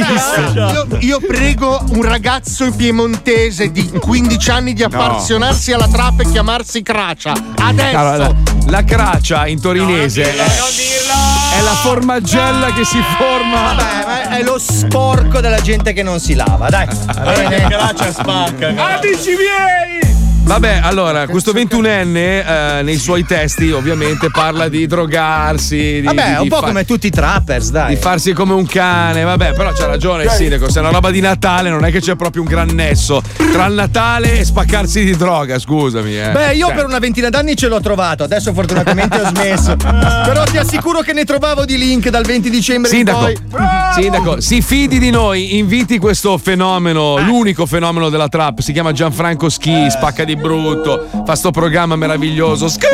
Io, prego un ragazzo piemontese di 15 anni di appassionarsi alla trappa e chiamarsi Cracia. Adesso. Allora, la, la craccia in torinese è, è la formaggella che si forma. Vabbè, ma è lo sporco della gente che non si lava, dai. Va bene. Craccia spacca. Amici miei! Vabbè, allora, questo 21enne eh, nei suoi testi ovviamente parla di drogarsi, di, Vabbè, di- un di po' fa- come tutti i trappers, dai. di farsi come un cane, vabbè, però c'ha ragione il sindaco, se è una roba di Natale non è che c'è proprio un gran nesso tra il Natale e spaccarsi di droga, scusami. Eh. Beh, io Cioè, per una ventina d'anni ce l'ho trovato, adesso fortunatamente ho smesso. Però ti assicuro che ne trovavo di link dal 20 dicembre Sindaco, in poi. sindaco, si fidi di noi, inviti questo fenomeno, l'unico fenomeno della trap, si chiama Gianfranco Schi, spacca di brutto, fa sto programma meraviglioso. Schi!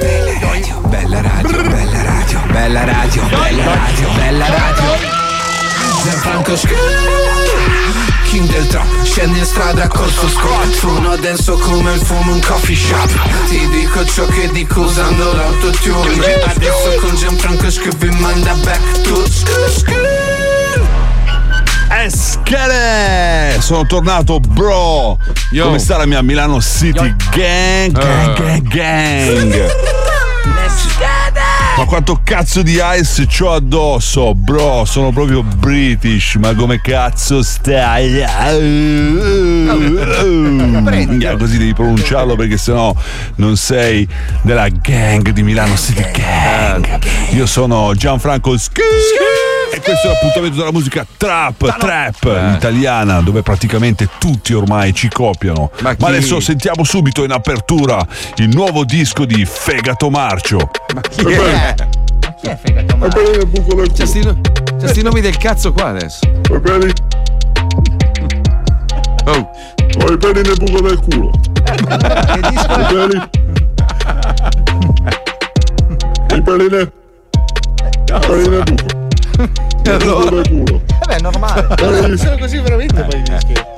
Bella radio, bella radio, bella radio, bella radio. Gianfranco King del trap, scendi in strada col suo squad Suono denso come il fumo in coffee shop Ti dico ciò che dico usando l'autotune Adesso con Gianfranco Sc vi manda back to Eschele! Sono tornato, bro! Come sta la mia Milano City Gang? Gang, gang, gang! Ma quanto cazzo di ice c'ho addosso, bro? Sono proprio British, ma come cazzo stai? Minchia, Così devi pronunciarlo perché sennò non sei della gang di Milano City Gang. Io sono Gianfranco Sch- E questo è l'appuntamento della musica trap, trap italiana, dove praticamente tutti ormai ci copiano. Ma, chi? adesso sentiamo subito in apertura il nuovo disco di Fegato Marcio. Ma chi è? Chi è fegato male? C'è sti, no- c'è sti nomi del cazzo qua adesso. Oh. Ho i peli nel buco del culo. I peli. I peli nel. I peli nel buco. Culo. Vabbè, è normale. Sono così veramente poi i dischi.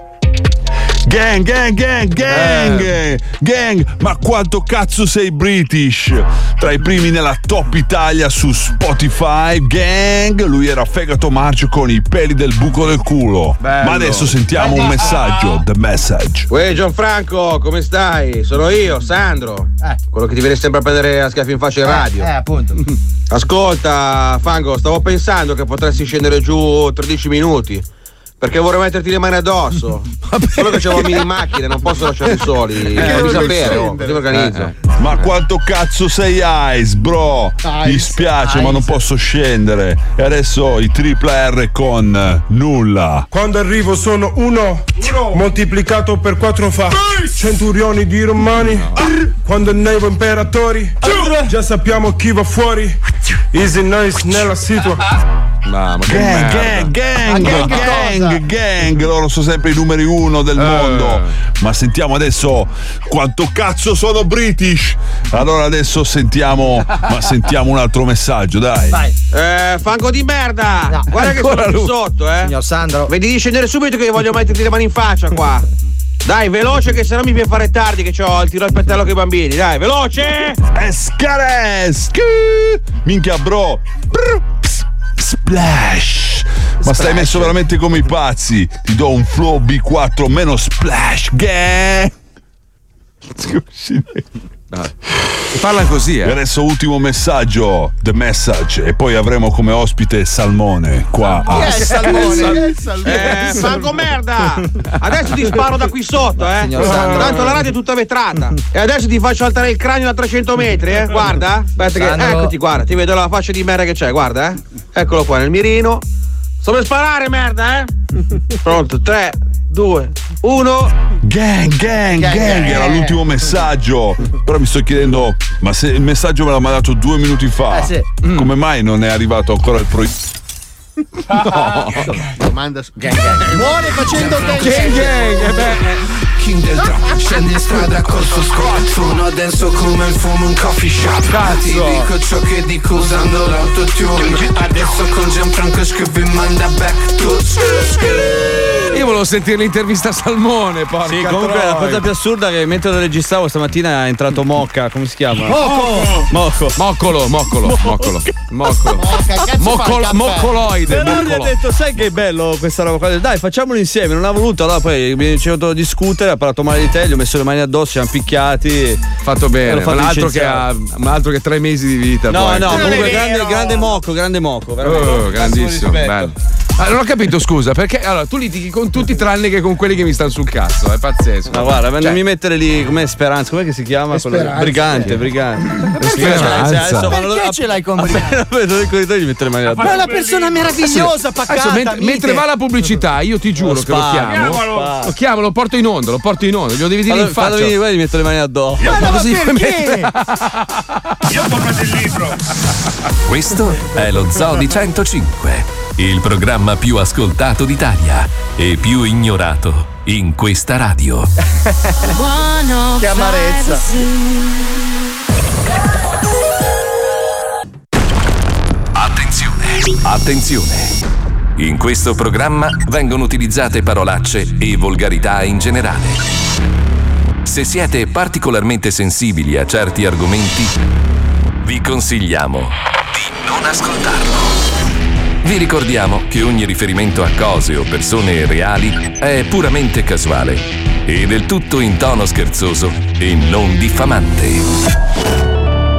Gang, gang, gang, gang, gang, ma quanto cazzo sei British? Tra i primi nella top Italia su Spotify, gang, lui era Fegato Marcio con i peli del buco del culo. Bello. Ma adesso sentiamo un messaggio, the message. Uè Gianfranco, come stai? Sono io, Sandro. Quello che ti viene sempre a prendere a schiaffi in faccia in radio. Eh, appunto. Ascolta, Fango, stavo pensando che potresti scendere giù 13 minuti. Perché vorrei metterti le mani addosso. Solo che c'è mini macchine, non posso lasciarli soli. Fammi sapere, oh, così mi organizzo. Ma quanto cazzo sei Ice, bro? Mi spiace, ma non posso scendere. E adesso i triple R con eh, nulla. Quando arrivo sono uno, moltiplicato per quattro fa centurioni di romani. Quando nevo imperatori, già sappiamo chi va fuori. Easy nice nella situa. Mamma che Gang, merda. gang, gang, gang, gang, loro sono sempre i numeri uno del Eh. mondo. Ma sentiamo adesso quanto cazzo sono British. Allora adesso sentiamo, ma sentiamo un altro messaggio, dai. Eh, fango di merda! Guarda che sono lui. sotto, eh! Signor Sandro. Vedi di scendere subito che voglio metterti le mani in faccia qua! Dai, veloce che sennò mi viene a fare tardi che ho il tiro al pettello con i bambini, dai, veloce! Escares! Minchia, bro. Brr, Splash! Ma stai messo veramente come i pazzi. Ti do un flow B4 meno splash, gang! Parla così, E eh. adesso ultimo messaggio, the message, e poi avremo come ospite Salmone qua a Eh, fango merda! Adesso ti sparo da qui sotto, eh! Tanto la radio è tutta vetrata. E adesso ti faccio alzare il cranio da 300 metri, eh! Guarda! Aspetta che. Eccoti, guarda, ti vedo la faccia di merda che c'è, guarda, eh! Eccolo qua nel mirino. Sto per sparare, merda, eh! Pronto, 3, 2, 1. Gang, gang, gang, era l'ultimo messaggio. Però mi sto chiedendo, ma se il messaggio me l'ha mandato due minuti fa, Eh, sì. come mai non è arrivato ancora il progetto? Domanda su. Gang, gang. Muore facendo gang, Gang, gang, eh. King del trap Scendi in strada col suo squad Sono denso come il fumo in coffee shop Ti dico ciò che dico usando l'autotune Adesso con Gianfranco scrivo e manda back to Io volevo sentire l'intervista a Salmone, porca Sì, comunque la troia. cosa più assurda è che mentre lo registravo stamattina è entrato Mocca, come si chiama? Mocco! Mocco. Moccolo, moccolo, moccolo. Moccolo. Moccolo, moccoloide. Però mi ha detto, sai che è bello questa roba qua? Dai, facciamolo insieme, non ha voluto, allora poi mi ha iniziato a discutere, ha parlato male di te, gli ho messo le mani addosso, ci siamo picchiati. Fatto bene, fatto un altro, che ha, licenziare. un altro che tre mesi di vita. No, poi. no, è comunque grande, grande Mocco, grande Mocco, veramente. Oh, grandissimo, bello. Ah, non ho capito, scusa, perché allora tu litighi con tutti tranne che con quelli che mi stanno sul cazzo, è pazzesco. Ma guarda, Cioè, non mi mettere lì come Speranza, com'è che si chiama? Speranza. Brigante, brigante. Speranza. Adesso, ma lo- Perché ce l'hai con Appena vedo il corridoio gli le mani addosso. Ma è una persona meravigliosa, pacata. Adesso, mentre, va la pubblicità, io ti giuro Lo che lo chiamo. Chiamalo. Lo chiamo, lo porto in onda, lo porto in onda, glielo devi dire Fallo, in fallo faccia. venire, guarda, gli metto le mani addosso. Ma no, così perché? Io porto il libro. Questo è lo Zoo di 105, il programma più ascoltato d'Italia e più ignorato in questa radio. Che amarezza. Attenzione, attenzione. In questo programma vengono utilizzate parolacce e volgarità in generale. Se siete particolarmente sensibili a certi argomenti, vi consigliamo di non ascoltarlo. Vi ricordiamo che ogni riferimento a cose o persone reali è puramente casuale e del tutto in tono scherzoso e non diffamante.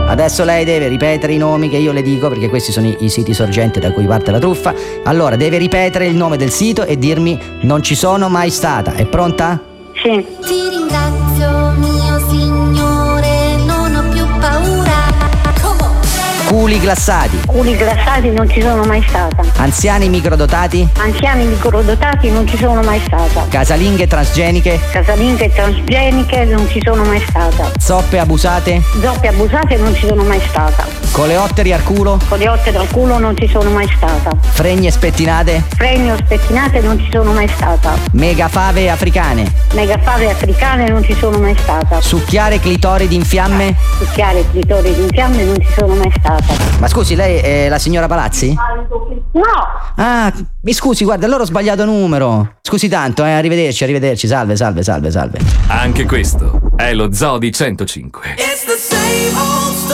Adesso lei deve ripetere i nomi che io le dico perché questi sono i, i siti sorgenti da cui parte la truffa. Allora deve ripetere il nome del sito e dirmi non ci sono mai stata. È pronta? Sì. Ti ringrazio, Culi glassati. Culi glassati non ci sono mai stata. Anziani microdotati. Anziani microdotati non ci sono mai stata. Casalinghe transgeniche. Casalinghe transgeniche non ci sono mai stata. Zoppe abusate. Zoppe abusate non ci sono mai stata. Coleotteri al culo. Coleotte dal culo non ci sono mai stata. Fregne spettinate. Fregno spettinate non ci sono mai stata. Megafave africane. Megafave africane non ci sono mai stata. Succhiare clitoridi in fiamme. Succhiare clitoridi in fiamme non ci sono mai stata. Ma scusi, lei è la signora Palazzi? No! Ah, mi scusi, guarda, allora ho sbagliato numero. Scusi tanto, eh, arrivederci, arrivederci. Salve, salve, salve, salve. Anche questo è lo Zoo di 105. It's the same old story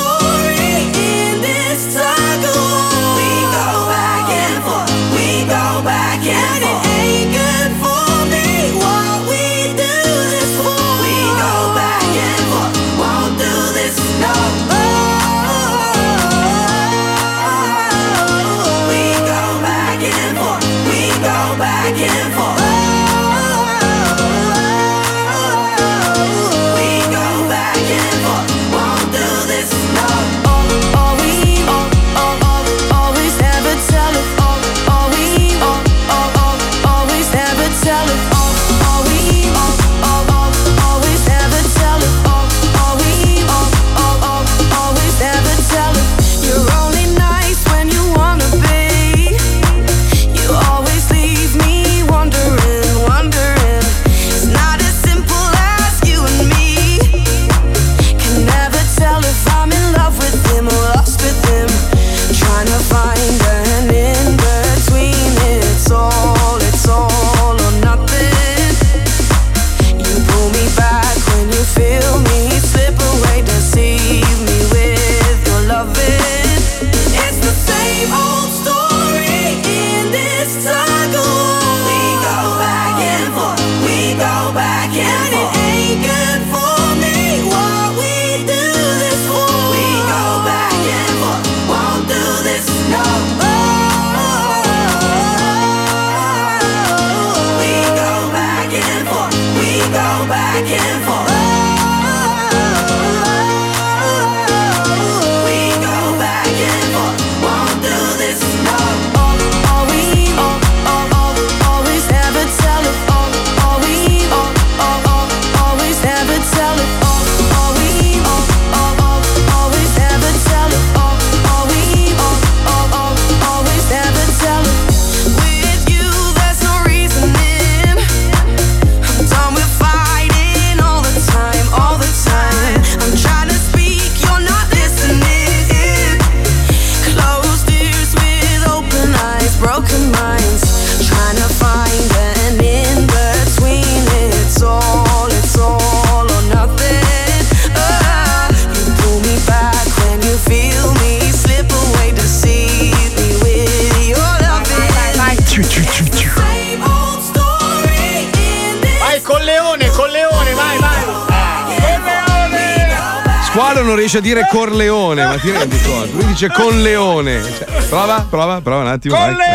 riesce a dire Corleone, ma ti rendi conto? Lui dice con leone. Cioè, prova, prova, prova un attimo. vai, vai.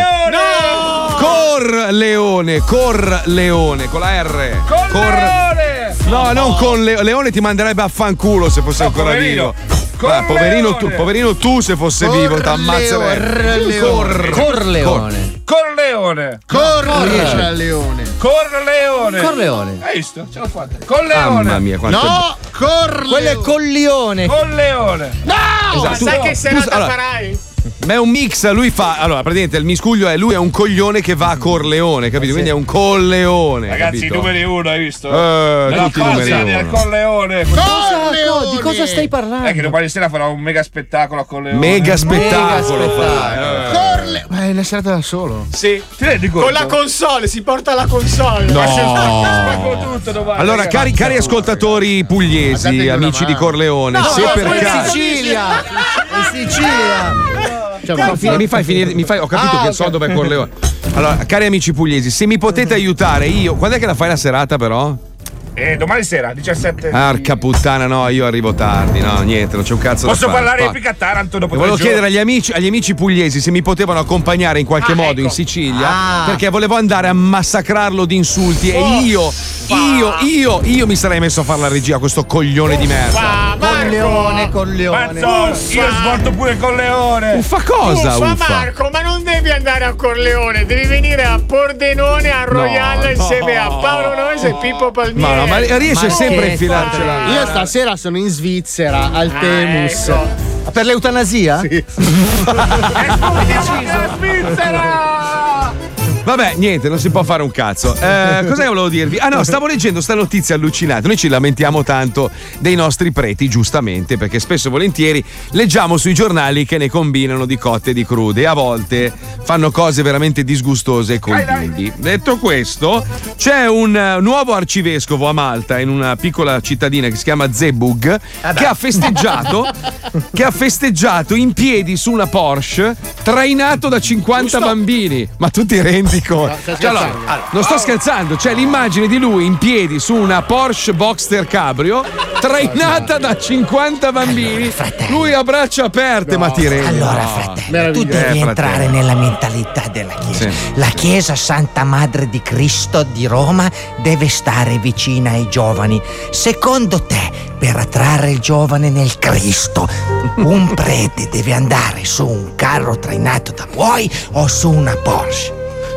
Corleone, Corleone, con la R. Cor- No, non con Leone. Leone ti manderebbe a fanculo se fosse ancora poverino. vivo. Ah, poverino, tu, poverino tu se fosse vivo, ti ammazzerebbe. Cor- Corleone. Corleone. Corleone. Leone. Corleone. Corleone. Hai visto? Ce l'ho fatta. Corleone. Mamma mia, quanto No, Corleone. Quello è Collione. Corleone. No! Esatto. Sai Tu- che serata tu- allora- farai? Ma è un mix, lui fa. Allora, praticamente il miscuglio è lui è un coglione che va a Corleone, capito? Quindi è un colleone. Ragazzi, capito? i numeri uno, hai visto? Eh, Nella tutti i numeri del Corleone. Cosa- di cosa stai parlando? È che domani sera farà un mega spettacolo a Corleone. Mega spettacolo Mega fa. eh. Corle. Ma è una serata da solo. Sì, ti rendi conto? Con la console, si porta la console. No. Spacco tutto domani. Allora, cari, cari ascoltatori pugliesi, amici di. Corleone, No, se no, per poi in caso. Sicilia. In Sicilia. Cioè, fine- mi fai finire, mi fai, ho capito Ah, che so dove è Corleone. Allora, cari amici pugliesi, se mi potete aiutare, io. Quando è che la fai la serata, però? Eh, domani sera, 17. Arca puttana, no, io arrivo tardi, no, niente, non c'è un cazzo Posso da fare. parlare Fa- epica Taranto dopo E volevo chiedere agli amici, agli amici pugliesi se mi potevano accompagnare in qualche Ah, modo in ecco. Sicilia Ah. perché volevo andare a massacrarlo di insulti Oh, e io, io, io, io mi sarei messo a fare la regia a questo coglione di merda. Con Leone, con Leone. Mazzo, io svolto pure con Leone. Uffa cosa, Uffa, uffa? Marco, ma non devi andare a Corleone, devi venire a Pordenone a Royal no. insieme a Paolo Noise e Pippo Palmieri. Ma no, ma riesce Ma sempre a infilarcela. Io stasera sono in Svizzera al Temus. ecco. Per l'eutanasia? Sì. Vabbè, niente, non si può fare un cazzo. Eh, cos'è che volevo dirvi? Ah no, stavo leggendo sta notizia allucinante. Noi ci lamentiamo tanto dei nostri preti, giustamente, perché spesso e volentieri leggiamo sui giornali che ne combinano di cotte e di crude e a volte fanno cose veramente disgustose con i bimbi. Detto questo, c'è un eh, nuovo arcivescovo a Malta, in una piccola cittadina che si chiama Zebug, che ha festeggiato che ha festeggiato in piedi su una Porsche trainato da 50 bambini. Ma tu ti rendi conto? stai Cioè, allora, allora, non sto scherzando, c'è l'immagine di lui in piedi su una Porsche Boxster Cabrio trainata da 50 bambini. Lui a braccia aperte, ma ti rendi Allora, no. fratello, tu devi Eh, fratello. entrare nella mentalità della Chiesa. Sì. La Chiesa Santa Madre di Cristo di Roma deve stare vicina ai giovani. Secondo te, per attrarre il giovane nel Cristo, un prete deve andare su un carro trainato da buoi o su una Porsche?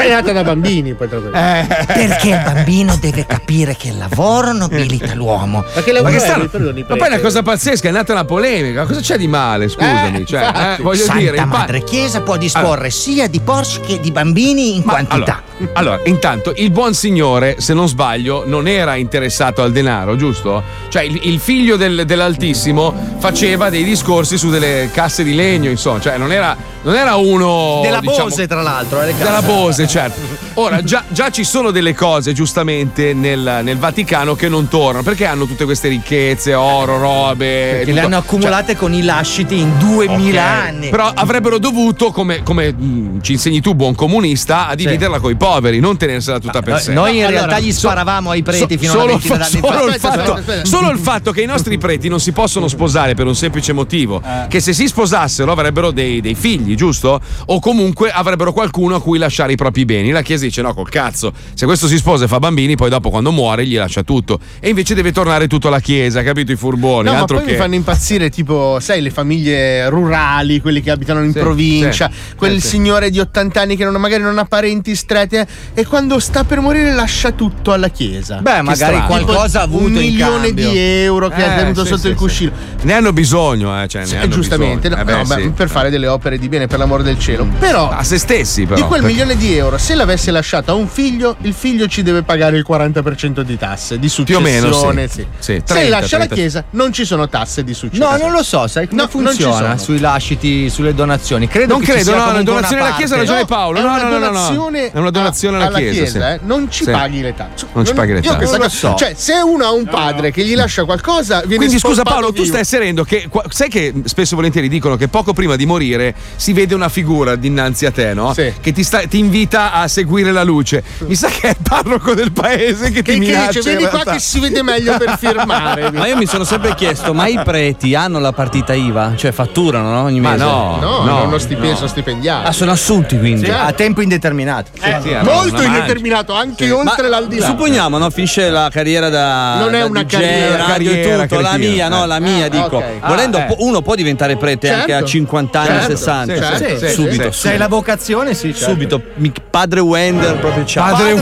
Trainata da bambini, poi tra l'altro. Eh. Perché il bambino deve capire che il lavoro nobilita l'uomo. Ma che Ma, lavoro che è? stanno- perdoni, ma poi è una cosa pazzesca, è nata una polemica. Cosa c'è di male? Scusami. Eh, cioè, eh, voglio Santa dire, il pa- Madre Chiesa può disporre Allora. sia di Porsche che di bambini in quantità. Allora, allora, intanto il buon signore, se non sbaglio, non era interessato al denaro, giusto? Cioè, il, il figlio del- dell'Altissimo faceva dei discorsi su delle casse di legno, insomma, cioè non era, non era uno. Della diciamo, Bose, tra l'altro. eh, le della. Bose, certo. Ora, già, già ci sono delle cose, giustamente, nel, nel Vaticano che non tornano. Perché hanno tutte queste ricchezze, oro, robe. Perché le hanno accumulate con i lasciti in 2000 Ok. anni. Però avrebbero dovuto, come, come, mh, ci insegni tu, buon comunista, a dividerla coi poveri, non tenersela tutta per Noi, sé. noi in Allora, realtà gli so- sparavamo ai preti so- fino a solo, ventina fa- solo fa. il fatto, aspetta, solo il fatto che i nostri preti non si possono sposare per un semplice motivo: che se si sposassero avrebbero dei, dei figli, giusto? O comunque avrebbero qualcuno a cui lasciare i propri beni. La Chiesa dice: no, col cazzo, se questo si sposa e fa bambini, poi dopo quando muore gli lascia tutto. E invece deve tornare tutto alla Chiesa, capito? I furboni. No, ma altro poi che. mi fanno impazzire, tipo, sai, le famiglie rurali, quelli che abitano in Sì, provincia, sì, quel sì, sì. signore di 80 anni che non- magari non ha parenti stretti eh, e quando sta per morire lascia tutto alla chiesa. Beh, Che magari strano. qualcosa ha avuto Un in milione cambio. di euro che ha Eh, tenuto sì, sotto sì, il sì. cuscino. Ne hanno bisogno, eh, cioè, ne Eh, hanno giustamente, bisogno. no, Eh beh, no, beh, per fare delle opere di bene, per l'amore del cielo. Però a se stessi, però. di quel perché- milione di euro, se l'avesse lasciato a un figlio, il figlio ci deve pagare il 40% di tasse, di Più o successione. meno, sì. Sì, se 30, lascia la 30. chiesa, non ci sono tasse di successione. No, non lo so, sai come No, funziona sui lasciti, sulle donazioni. Credo Non che ci credo, sia no, la comunque donazione una alla Chiesa ragione Paolo. È No, una no, no, no, no. donazione È una donazione alla, alla Chiesa. eh, non ci Sì. paghi le tasse. Non ci paghi le io tasse. questa Non lo cosa- so. Cioè, se uno ha un padre che gli lascia qualcosa, viene Quindi scusa Paolo, tu stai asserendo che sai che spesso e volentieri dicono che poco prima di morire si vede una figura dinanzi a te, no? Che ti, sta- ti invita a seguire la luce. Mi sa che è il parroco del paese che, Che, ti che minaccia. dice, in vedi qua realtà." che si vede meglio per firmare. Ma io mi sono sempre chiesto, ma i preti hanno la partita IVA? Cioè fatturano no? ogni Ma mese? no, No, no, hanno uno stipendio, no. sono stipendiati. Ah, sono assunti quindi. Sì, A tempo indeterminato. Eh, sì, molto ma- indeterminato, anche oltre Ma l'aldilà. Supponiamo, no? Finisce la carriera da. Non è da una DJ, carriera, radio carriera, tutto. La cretino. mia, no, la mia, Ah, dico. ok. Volendo, Ah, eh. po- uno può diventare prete anche a Certo. 50 anni, Certo, 60. sì, certo, sì, subito. sì, Se hai la vocazione, sì, certo. Subito, Mi- padre Wender proprio ciao. Padre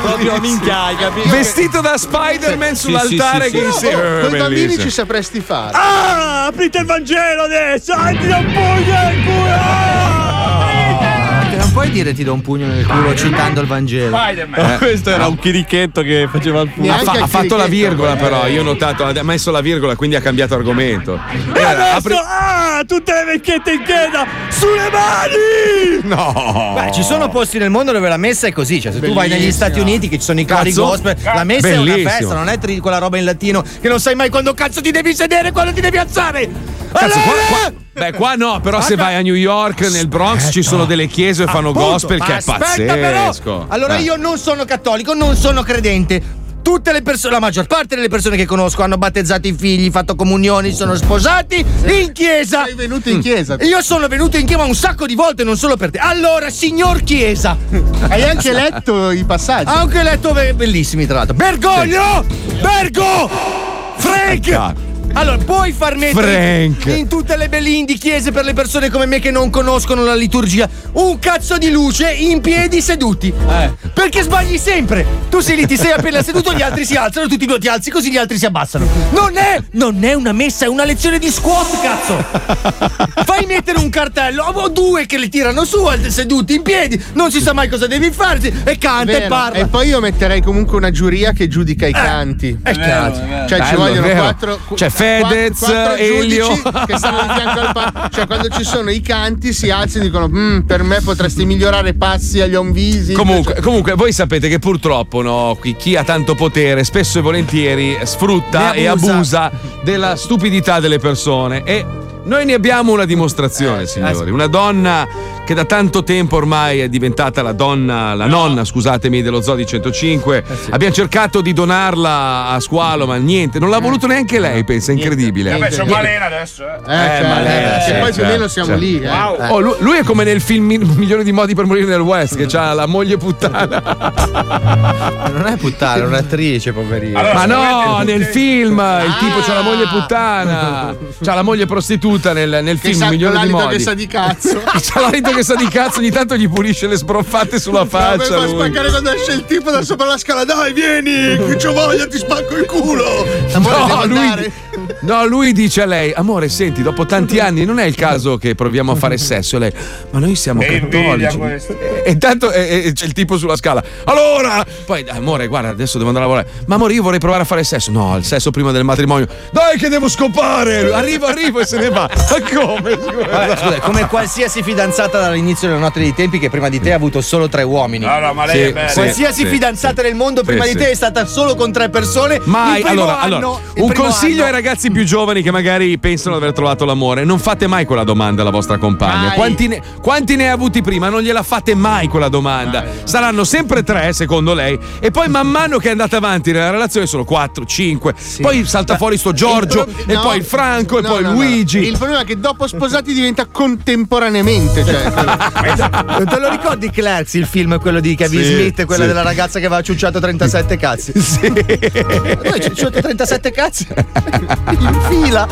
proprio minchia, hai capito? Vestito da Spider-Man Sì, sull'altare sì, sì, che sì. insieme. Con i bambini ci sapresti fare. Ah, aprite il Vangelo adesso! Ah, ti do un pugno culo! Non puoi dire ti do un pugno nel culo citando il Vangelo. Eh, Questo era un chirichetto che faceva il pugno. Ha, fa- ha fatto la virgola, però. Io ho notato, ha messo la virgola, quindi ha cambiato argomento. E adesso, apri- ah, tutte le vecchiette in chiesa, sulle mani! No! Beh, ci sono posti nel mondo dove la messa è così. Cioè, se tu vai negli Bellissimo. Stati Uniti, che ci sono i cori gospel, la messa è Bellissimo. una festa, non è tri- quella roba in latino che non sai mai quando cazzo ti devi sedere e quando ti devi alzare. Cazzo, qua, qua- beh, qua no, però se vai a New York, nel Bronx, ci sono delle chiese e fanno Appunto, gospel che è aspetta, però. pazzesco. Allora Eh. io non sono cattolico, non sono credente. Tutte le persone, la maggior parte delle persone che conosco hanno battezzato i figli, fatto comunioni, sono sposati in chiesa. Sei venuto in chiesa. Io sono venuto in chiesa un sacco di volte, non solo per te. Allora, signor Chiesa, Hai anche letto i passaggi. ha anche letto be- bellissimi tra l'altro. Bergoglio! Bergo! Frank! Allora, puoi far mettere Frank. in tutte le belindi chiese per le persone come me che non conoscono la liturgia un cazzo di luce in piedi seduti. Perché sbagli sempre. Tu sei lì, ti sei appena seduto, gli altri si alzano, tu ti ti alzi così gli altri si abbassano. Non è, non è una messa, è una lezione di squat, cazzo. Fai mettere un cartello, o due che li tirano su, seduti in piedi, non si sa mai cosa devi farsi e canta e Vero. parla. E poi io metterei comunque una giuria che giudica i canti. eh, cazzo. Cioè ci Bello, vogliono vero. quattro. Qu- Fedez, quattro Elio. giudici che stanno di fianco al pa- Cioè, quando ci sono i canti, si alzano e dicono: "Mm, per me potresti migliorare passi agli onvisi. Comunque, comunque, voi sapete che purtroppo no, chi, chi ha tanto potere spesso e volentieri sfrutta Ne e abusa. abusa della stupidità delle persone. E noi ne abbiamo una dimostrazione, signori. Una donna che da tanto tempo ormai è diventata la donna, la nonna, scusatemi, dello Zoo di 105. Abbiamo cercato di donarla a squalo, ma niente, non l'ha voluto neanche lei, pensa, incredibile. Vabbè, c'è Malena adesso, eh. Eh, cioè, Malena, eh, sì, che poi più o certo, meno siamo certo. lì. eh. Oh, lui, lui è come nel film Un milione di modi per morire nel West, che ha la moglie puttana. Non è puttana, è un'attrice, poverina. Ma no, nel film il tipo c'ha la moglie puttana, c'ha la moglie prostituta nel, nel Che film sa Un milione di modi. che sa di cazzo. C'ha l'alito che sa di cazzo, ogni tanto gli pulisce le sbroffate sulla faccia. fa lui. spaccare quando esce il tipo da sopra la scala. Dai, vieni, che c'ho voglia, ti spacco il culo. Amore, No lui, andare. No, lui dice a lei: Amore, senti, dopo tanti anni non è il caso che proviamo a fare sesso. E lei, ma noi siamo cattolici. E, e intanto e- e c'è il tipo sulla scala. Allora, poi, amore, guarda, adesso devo andare a lavorare. Ma amore, io vorrei provare a fare sesso. No, il sesso prima del matrimonio. Dai, che devo scopare. Arrivo, arrivo e se ne va. Ma come? Vabbè, scusa, come qualsiasi fidanzata dall'inizio della notte dei tempi che prima di te ha avuto solo tre uomini. No, no, ma lei Sì, è bella. sì. Qualsiasi fidanzata nel mondo prima Sì, di sì. te è stata solo con tre persone. Mai, il primo allora, anno, allora, il un consiglio anno. ai ragazzi più giovani che magari pensano di aver trovato l'amore: non fate mai quella domanda alla vostra compagna. Mai. Quanti ne, quanti ne ha avuti prima? Non gliela fate mai quella domanda. Saranno sempre tre, secondo lei, e poi man mano che andate avanti nella relazione sono quattro, cinque. Poi salta fuori sto Giorgio, pro- e no, poi il Franco, e no, poi no, no. Luigi. Il problema è che dopo sposati diventa contemporaneamente. Cioè, Non te lo ricordi Clerks, il film quello di Kevin Sì, Smith, quella sì. della ragazza che aveva ciucciato 37 cazzi? Sì. Hai ciucciato 37 cazzi? In fila.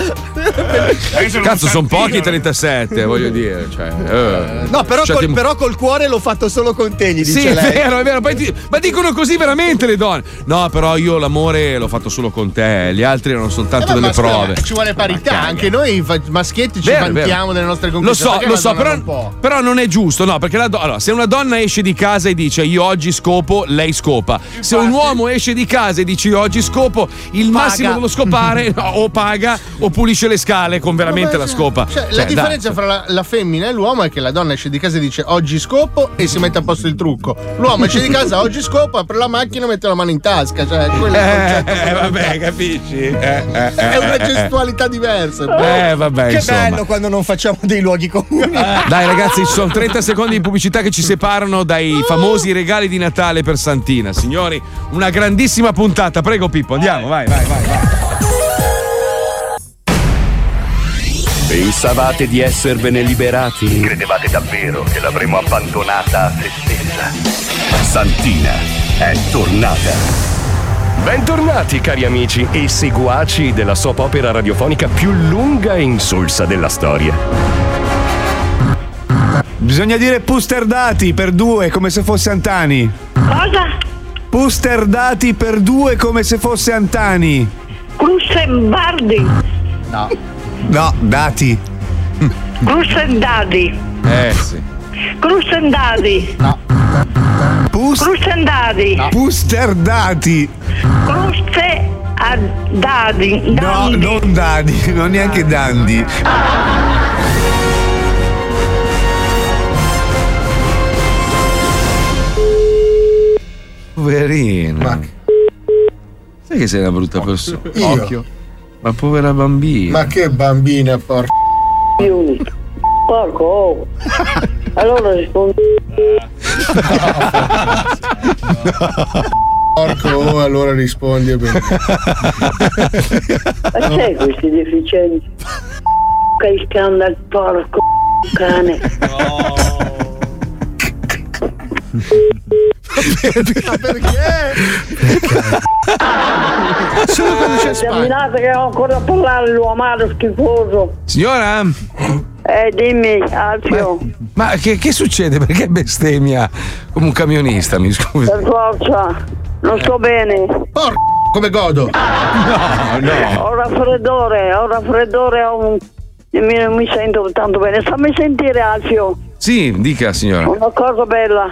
Cazzo, sono pochi 37, voglio dire. Cioè, eh. No, però Cioè, col, ti- però col cuore l'ho fatto solo con te, gli dice Sì, è lei. vero, è vero. Poi ti- ma dicono così veramente le donne. No, però io l'amore l'ho fatto solo con te, gli altri erano soltanto Eh, ma delle prove. Ci vuole parità, anche noi maschietti ci Vero, vantiamo vero. delle nostre Lo conquiste. so, perché lo so, però, non però non è giusto, no? Perché la do- allora, se una donna esce di casa e dice io oggi scopo, lei scopa. Se un uomo esce di casa e dice io oggi scopo, il Paga. massimo dello scopare no, o paga o pulisce le scale con veramente la scopa. Cioè, Cioè, la differenza fra la, la femmina e l'uomo è che la donna esce di casa e dice oggi scopo e si mette a posto il trucco. L'uomo esce di casa oggi scopo, apre la macchina e mette la mano in tasca. Cioè, quello è Eh, fondamentale. vabbè, capisci? Eh, eh, eh, È una eh, eh. gestualità diversa. Eh, vabbè, Che insomma. bello quando non facciamo dei luoghi comuni. Dai ragazzi, ci sono 30 secondi di pubblicità che ci separano dai famosi regali di Natale per Santina. Signori, una grandissima puntata. Prego Pippo, andiamo, vai, vai, vai. vai. Pensavate di esservene liberati? Credevate davvero che l'avremmo abbandonata a se stessa? Santina è tornata. Bentornati cari amici e seguaci della soap opera radiofonica più lunga e insulsa della storia. Bisogna dire pusterdati per due come se fosse Antani. Cosa? Pusterdati per due come se fosse Antani. Crussembardi. No. No, dati. Crusendadi. Eh sì. Crusendadi. No. Pus- Crusendadi. pusterdati. Cruste a dadi. No, non dadi, non neanche dandi. Poverino. Ma... Sai che sei una brutta persona? Io? Occhio. Ma povera bambina. Ma che bambina, porca. Porco. oh. Allora rispondi. Porco, oh, allora rispondi. bene. Ma c'è questi deficienti? Che il scandalo, porco cane. Solo quando c'è Terminate che ho ancora a parlare l'uomo schifoso. Signora? Eh, dimmi, Alfio, Ma che, che succede? Perché bestemmia come un camionista, mi scusi? per forza, non sto bene. come godo? No, no. Ho raffreddore, ho raffreddore, ho un... mi, non mi sento tanto bene. Fammi sentire, Alfio, Sì, dica signora. una cosa bella.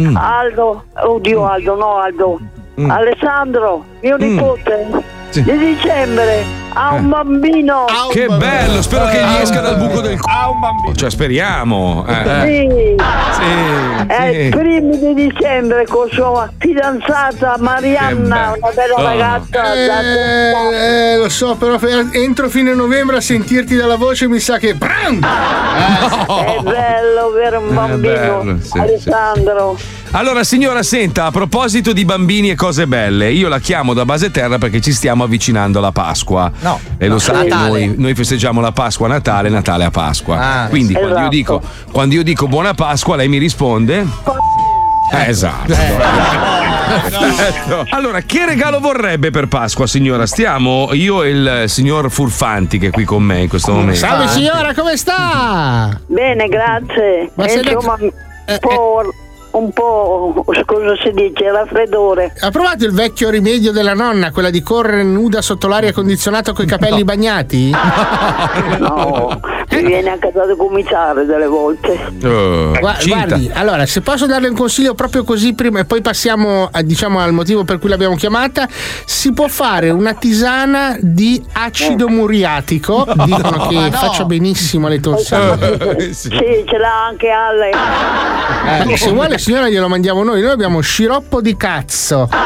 Mm. Aldo, oddio Aldo, no Aldo. Mm. Alessandro, mio nipote, Sì. di dicembre ha un bambino. Che bello, spero che gli esca dal buco del culo. Cioè, speriamo. eh. Sì. Sì, È sì. il primo di dicembre con sua fidanzata Marianna, una bella Oh. ragazza. da- Eh, lo so, però per- entro fine novembre a sentirti dalla voce mi sa che. Bram! È bello avere un Eh, bambino, bello, sì, Alessandro. Allora, signora, senta, a proposito di bambini e cose belle, io la chiamo da base terra perché ci stiamo avvicinando alla Pasqua. No. E lo No, sa che noi, noi festeggiamo la Pasqua a Natale, Natale a Pasqua. Ah, Quindi esatto. quando, io dico, quando io dico buona Pasqua, lei mi risponde. Eh, esatto. Perfetto. Allora, che regalo vorrebbe per Pasqua, signora? Stiamo io e il signor Furfanti che è qui con me in questo momento. Salve signora, come sta? Bene, grazie. Ma E da- insomma, un po', un po', cosa si dice, raffreddore. Ha provato il vecchio rimedio della nonna, quella di correre nuda sotto l'aria condizionata con i capelli bagnati? No, mi viene anche da cominciare delle volte. Oh, Gua- guardi, allora, se posso darle un consiglio proprio così prima e poi passiamo a, diciamo, al motivo per cui l'abbiamo chiamata, si può fare una tisana di acido muriatico, dicono che Ma no. faccia benissimo alle tonsille. Sì, ce l'ha anche Ale. Eh, se vuole signora glielo mandiamo noi, noi abbiamo sciroppo di cazzo.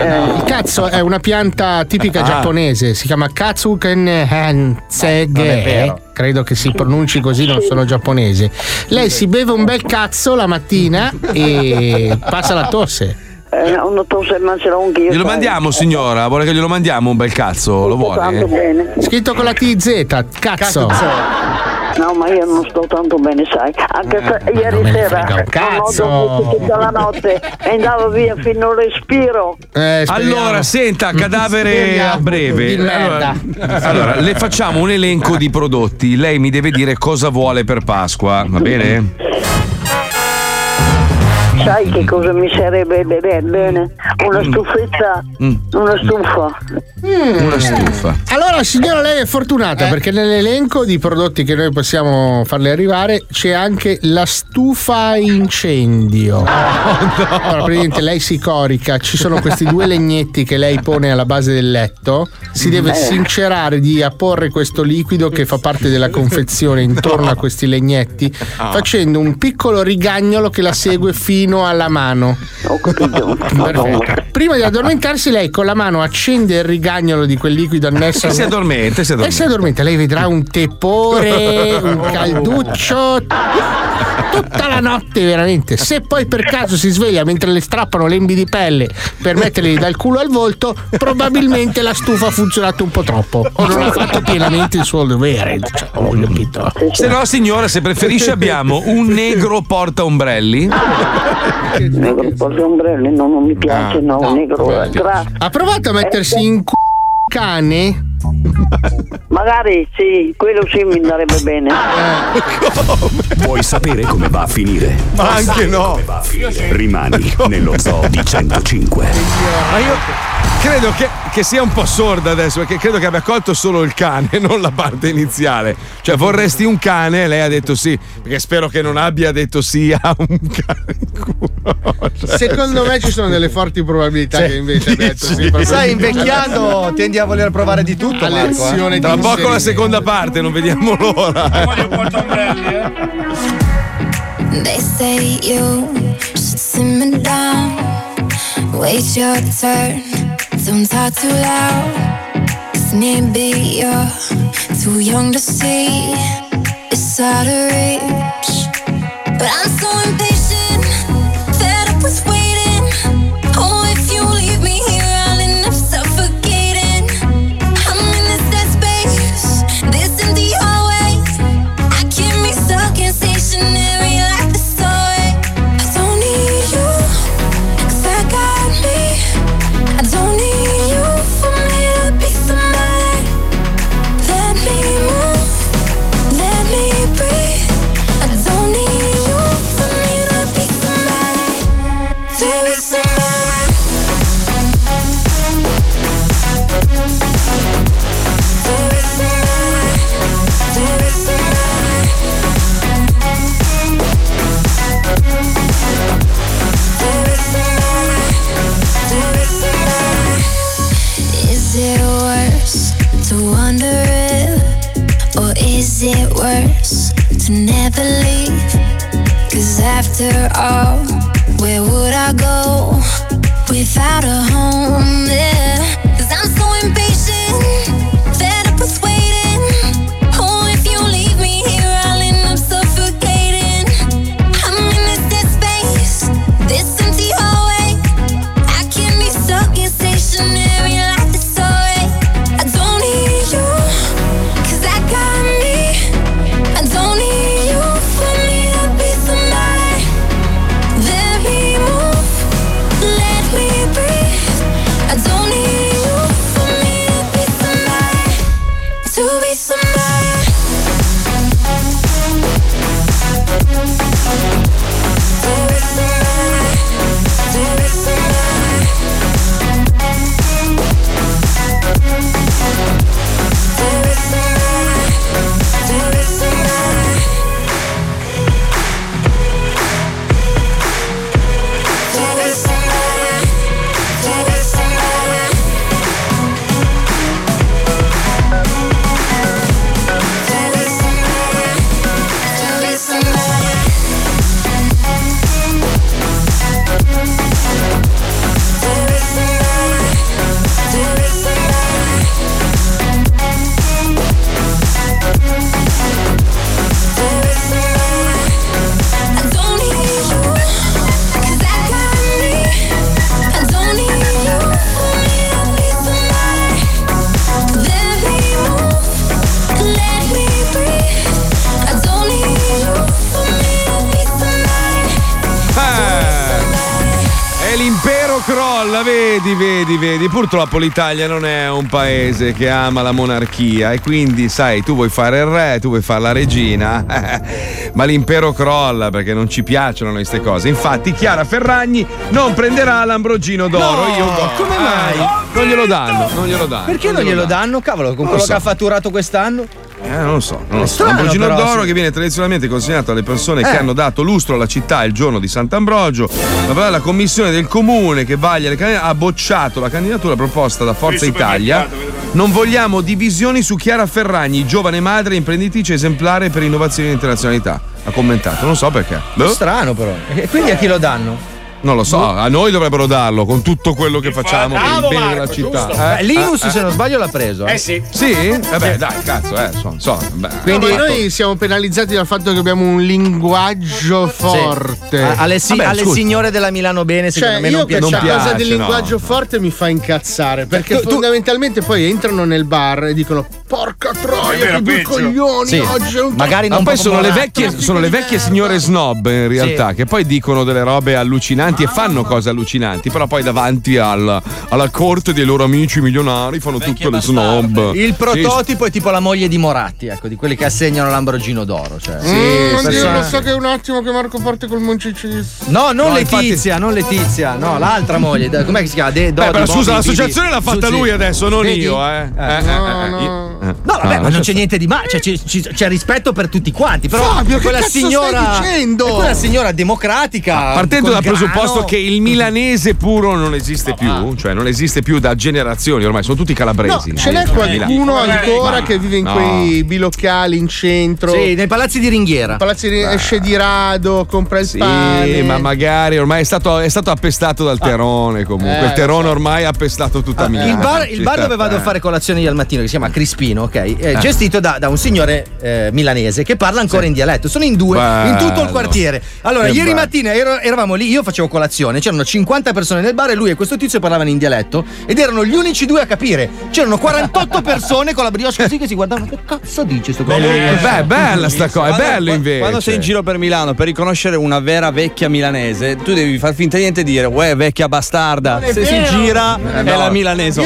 Il cazzo è una pianta tipica Ah. giapponese, si chiama Katsuken Hansege. Credo che si pronunci così, non sono giapponese. Lei si beve un bel cazzo la mattina e passa la tosse. Eh, una tosse ma ce l'ho anch'io. Glielo sai. mandiamo, signora? Vuole che glielo mandiamo un bel cazzo? Lo Tanto vuole? bene. Scritto con la TZ, cazzo. No, ma io non sto tanto bene, sai. Anche se ieri Eh, ne sera cazzo. ho tutta la notte e andavo via fino al respiro. Eh, Allora, senta, cadavere Speriamo. a breve. Allora, allora, le facciamo un elenco di prodotti. Lei mi deve dire cosa vuole per Pasqua, va bene? Sai che cosa mi sarebbe be- bene? Una stufetta, Mm. una stufa. Una stufa. Allora, signora, lei è fortunata perché nell'elenco di prodotti che noi possiamo farle arrivare c'è anche la stufa incendio. Allora, praticamente lei si corica, ci sono questi due legnetti che lei pone alla base del letto, si deve Eh. sincerare di apporre questo liquido che fa parte della confezione intorno a questi legnetti, Ah. facendo un piccolo rigagnolo che la segue fino alla mano. Ho capito. Prima di addormentarsi, lei con la mano accende il rigagnolo di quel liquido annesso. E si addormenta, si E si addormenta. addormenta. Lei vedrà un tepore, un calduccio. Tutta la notte, veramente. Se poi per caso si sveglia mentre le strappano lembi di pelle per metterli dal culo al volto, probabilmente la stufa ha funzionato un po' troppo. O non ha fatto pienamente il suo dovere. Capito. Se no, signora, se preferisce, abbiamo un negro porta ombrelli. Negro porta ombrelli, no, non mi piace, no, negro. Eh, Gra- Ha provato a mettersi in cu- cane? Magari sì, quello sì mi andrebbe bene. Vuoi sapere come va a finire? Ma anche no. Finire? Rimani nello zoo di 105. Ma io credo che, che sia un po' sorda adesso, perché credo che abbia colto solo il cane, non la parte iniziale. Cioè, vorresti un cane? Lei ha detto sì, perché spero che non abbia detto sì a un cane in culo. Cioè, Secondo me ci sono delle forti probabilità che invece ha detto sì. Sai, invecchiando tendi a voler provare di tutto. A Marco, eh. Tra poco la seconda parte, non vediamo l'ora. They say you should simmer down. Wait your turn. Don't talk too loud. Cause maybe you're too young to see. It's out of reach. But I'm so impatient. Purtroppo l'Italia non è un paese che ama la monarchia e quindi, sai, tu vuoi fare il re, tu vuoi fare la regina, ma l'impero crolla perché non ci piacciono queste cose. Infatti Chiara Ferragni non prenderà l'Ambrogino d'oro. No, Io come mai? non glielo danno, non glielo danno. Perché non glielo danno? Cavolo, con Non quello lo so. che ha fatturato quest'anno? Eh, non lo so, non lo È so. strano, L'Ambrogino però, d'oro sì. che viene tradizionalmente consegnato alle persone che Eh. hanno dato lustro alla città il giorno di Sant'Ambrogio. La, la commissione del comune che vaglia le candidature ha bocciato la candidatura proposta da Forza Italia. Non vogliamo divisioni su Chiara Ferragni, giovane madre imprenditrice esemplare per innovazione e internazionalità. Ha commentato, non so perché. Boh. Strano però. E quindi a chi lo danno? Non lo so, a noi dovrebbero darlo con tutto quello che facciamo per il bene della città. Eh? Eh, Linus, Eh, se eh. non sbaglio, l'ha preso. Eh sì. Sì? Vabbè, dai, cazzo, eh, so, so, beh. Quindi noi siamo penalizzati dal fatto che abbiamo un linguaggio forte. A- alle, si- alle signore della Milano Bene, secondo Cioè, me io non piace. questa cosa del linguaggio forte mi fa incazzare perché Tu- tu- fondamentalmente poi entrano nel bar e dicono porca troia che due coglioni Sì. oggi è un Ma poi sono le, vecchie, sono le vecchie signore snob in realtà che poi dicono delle robe allucinanti e fanno cose allucinanti, però poi davanti al- alla corte dei loro amici milionari fanno tutte le snob. Il Sì, prototipo è tipo la moglie di Moratti, ecco, di quelli che assegnano l'Ambrogino d'oro. Cioè. Mm, oddio, persone- lo so che è un attimo che Marco parte col Moncicis. No, non No, Letizia, non Letizia, no, l'altra moglie. Com'è che si chiama? De- Beh, Dodi, però scusa, l'associazione l'ha fatta lui adesso, non Vedi? io, eh. Eh. Eh, eh, eh, io- eh. No, vabbè, Ah, ma non c'è niente di male, cioè, ci- ci- c'è rispetto per tutti quanti. Però Fabio, che quella signora. dicendo? è quella signora democratica. Partendo col dal presupposto grano. che il milanese puro non esiste più, cioè non esiste più da generazioni, ormai sono tutti No, calabresi. ce n'è Eh, qualcuno ancora Ma- che vive in no. quei bilocali in centro. Sì, nei palazzi di Ringhiera. Palazzi di esce di rado, compra il Sì, pane. ma magari ormai è stato, è stato appestato dal terone comunque. Eh, il terone ormai ha appestato tutta Milano. Il bar, il bar dove vado a fare colazione io al mattino, che si chiama Crispino, ok? È Eh. gestito da, da un signore eh, milanese che parla ancora in dialetto. Sono in due, in tutto il Bello. quartiere. Allora, Che ieri bello. mattina ero- eravamo lì, io facevo colazione, c'erano 50 persone nel bar e lui e questo tizio parlavano in dialetto ed erano gli unici due a capire. C'erano 48 persone con la brioche così che si guardavano. Che cazzo dice sto coso? Beh, è bella sta cosa, è bello invece. Quando sei in giro per Milano per riconoscere una vera vecchia milanese, tu devi far finta di niente e dire, uè, vecchia bastarda. è Se si vero. gira Eh, è no. la milanese.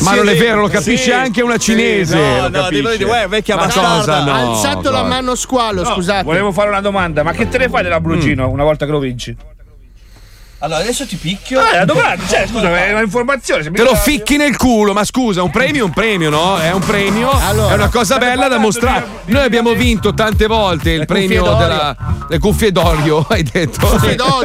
Ma non è vero, lo capisce Sì, anche una sì, cinese. no, no, devo dire, uè, vecchia Ma cosa no? Alzato la cosa? mano squalo, No, scusate. Volevo fare una domanda, ma che te ne fai dell'Ambrogino una volta che lo vinci? Allora, adesso ti picchio. Ah, è la domanda, cioè, scusa, è un'informazione. se mi Te lo ficchi nel culo, ma scusa, un premio è un premio, no? È un premio, è una cosa bella da mostrare. Noi abbiamo vinto tante volte il premio cuffie d'olio. della. Le cuffie d'olio, hai detto?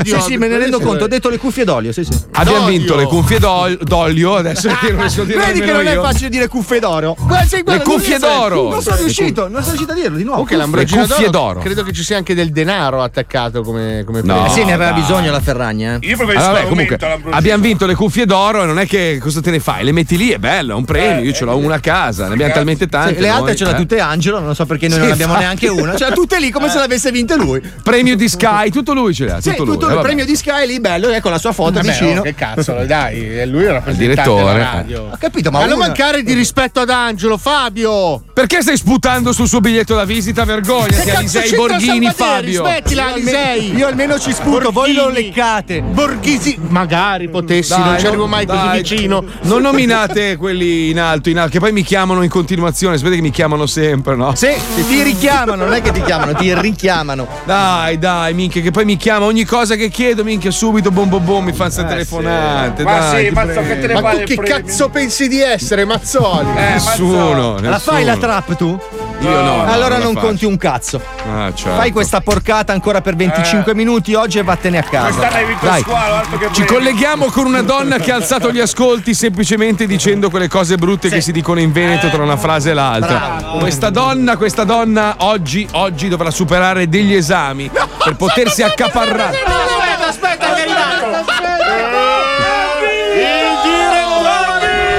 Sì, sì, me ne rendo conto. Ho detto le cuffie d'olio, sì, sì. Abbiamo vinto le cuffie d'ol- d'olio, adesso non riesco a dire Vedi che non è io. facile dire cuffie d'oro. Guarda, guarda, Le cuffie d'oro. Non sono Le riuscito, non sono riuscito a dirlo di nuovo. L'Ambrogino Le cuffie d'oro, d'oro. credo che ci sia anche del denaro attaccato come, come No, premio. Eh sì, ne aveva bisogno la Ferragna. eh. Io preferisco Allora, vabbè, comunque, abbiamo vinto le cuffie d'oro e non è che cosa te ne fai? Le metti lì, è bello, è un premio. Io ce l'ho una a casa, ne abbiamo talmente tante. Sì, le altre noi, ce l'ha eh. tutte Angelo, non so perché noi Sì, non abbiamo infatti. neanche una. Ce l'ha tutte lì come se l'avesse vinte lui. Premio di Sky, tutto lui ce l'ha. Sì, Tutto lui. tutto eh, il vabbè. premio di Sky lì, bello, ecco la sua foto Vabbè, vicino. oh, che cazzo, dai, è lui il rappresentante direttore. radio. Ho capito, ma Ma non mancare di rispetto ad Angelo, Fabio! Perché stai sputando sul suo biglietto da visita? Vergognati, cazzo Alisei Borghini? Fabio. Smettila, Alisei! Io almeno ci sputo, voi lo leccate. Borghisi, magari potessi, Dai, non ci arrivo mai dai, così vicino. Non nominate quelli in alto, in alto, che poi mi chiamano in continuazione. Sapete che mi chiamano sempre, no? Sì, ti richiamano, non è che ti chiamano, ti richiamano. Dai, dai, minchia, che poi mi chiama ogni cosa che chiedo, minchia, subito bom bom bom, mi fanno queste telefonate. Ma dai, sì, ma so prego. che te ne Ma tu che premio? cazzo pensi di essere, Mazzoli? Eh, Nessuno, La fai la nessuno. trap tu? Io no. no, allora non faccio. conti un cazzo. Ah, certo. Fai questa porcata ancora per 25 minuti oggi e vattene a casa. Quest'anno hai vinto il Dai, che Ci colleghiamo con una donna che ha alzato gli ascolti semplicemente dicendo quelle cose brutte che si dicono in Veneto tra una frase e l'altra. Questa donna, questa donna oggi, oggi dovrà superare degli esami per potersi accaparrare. Aspetta, aspetta, che è arrivato!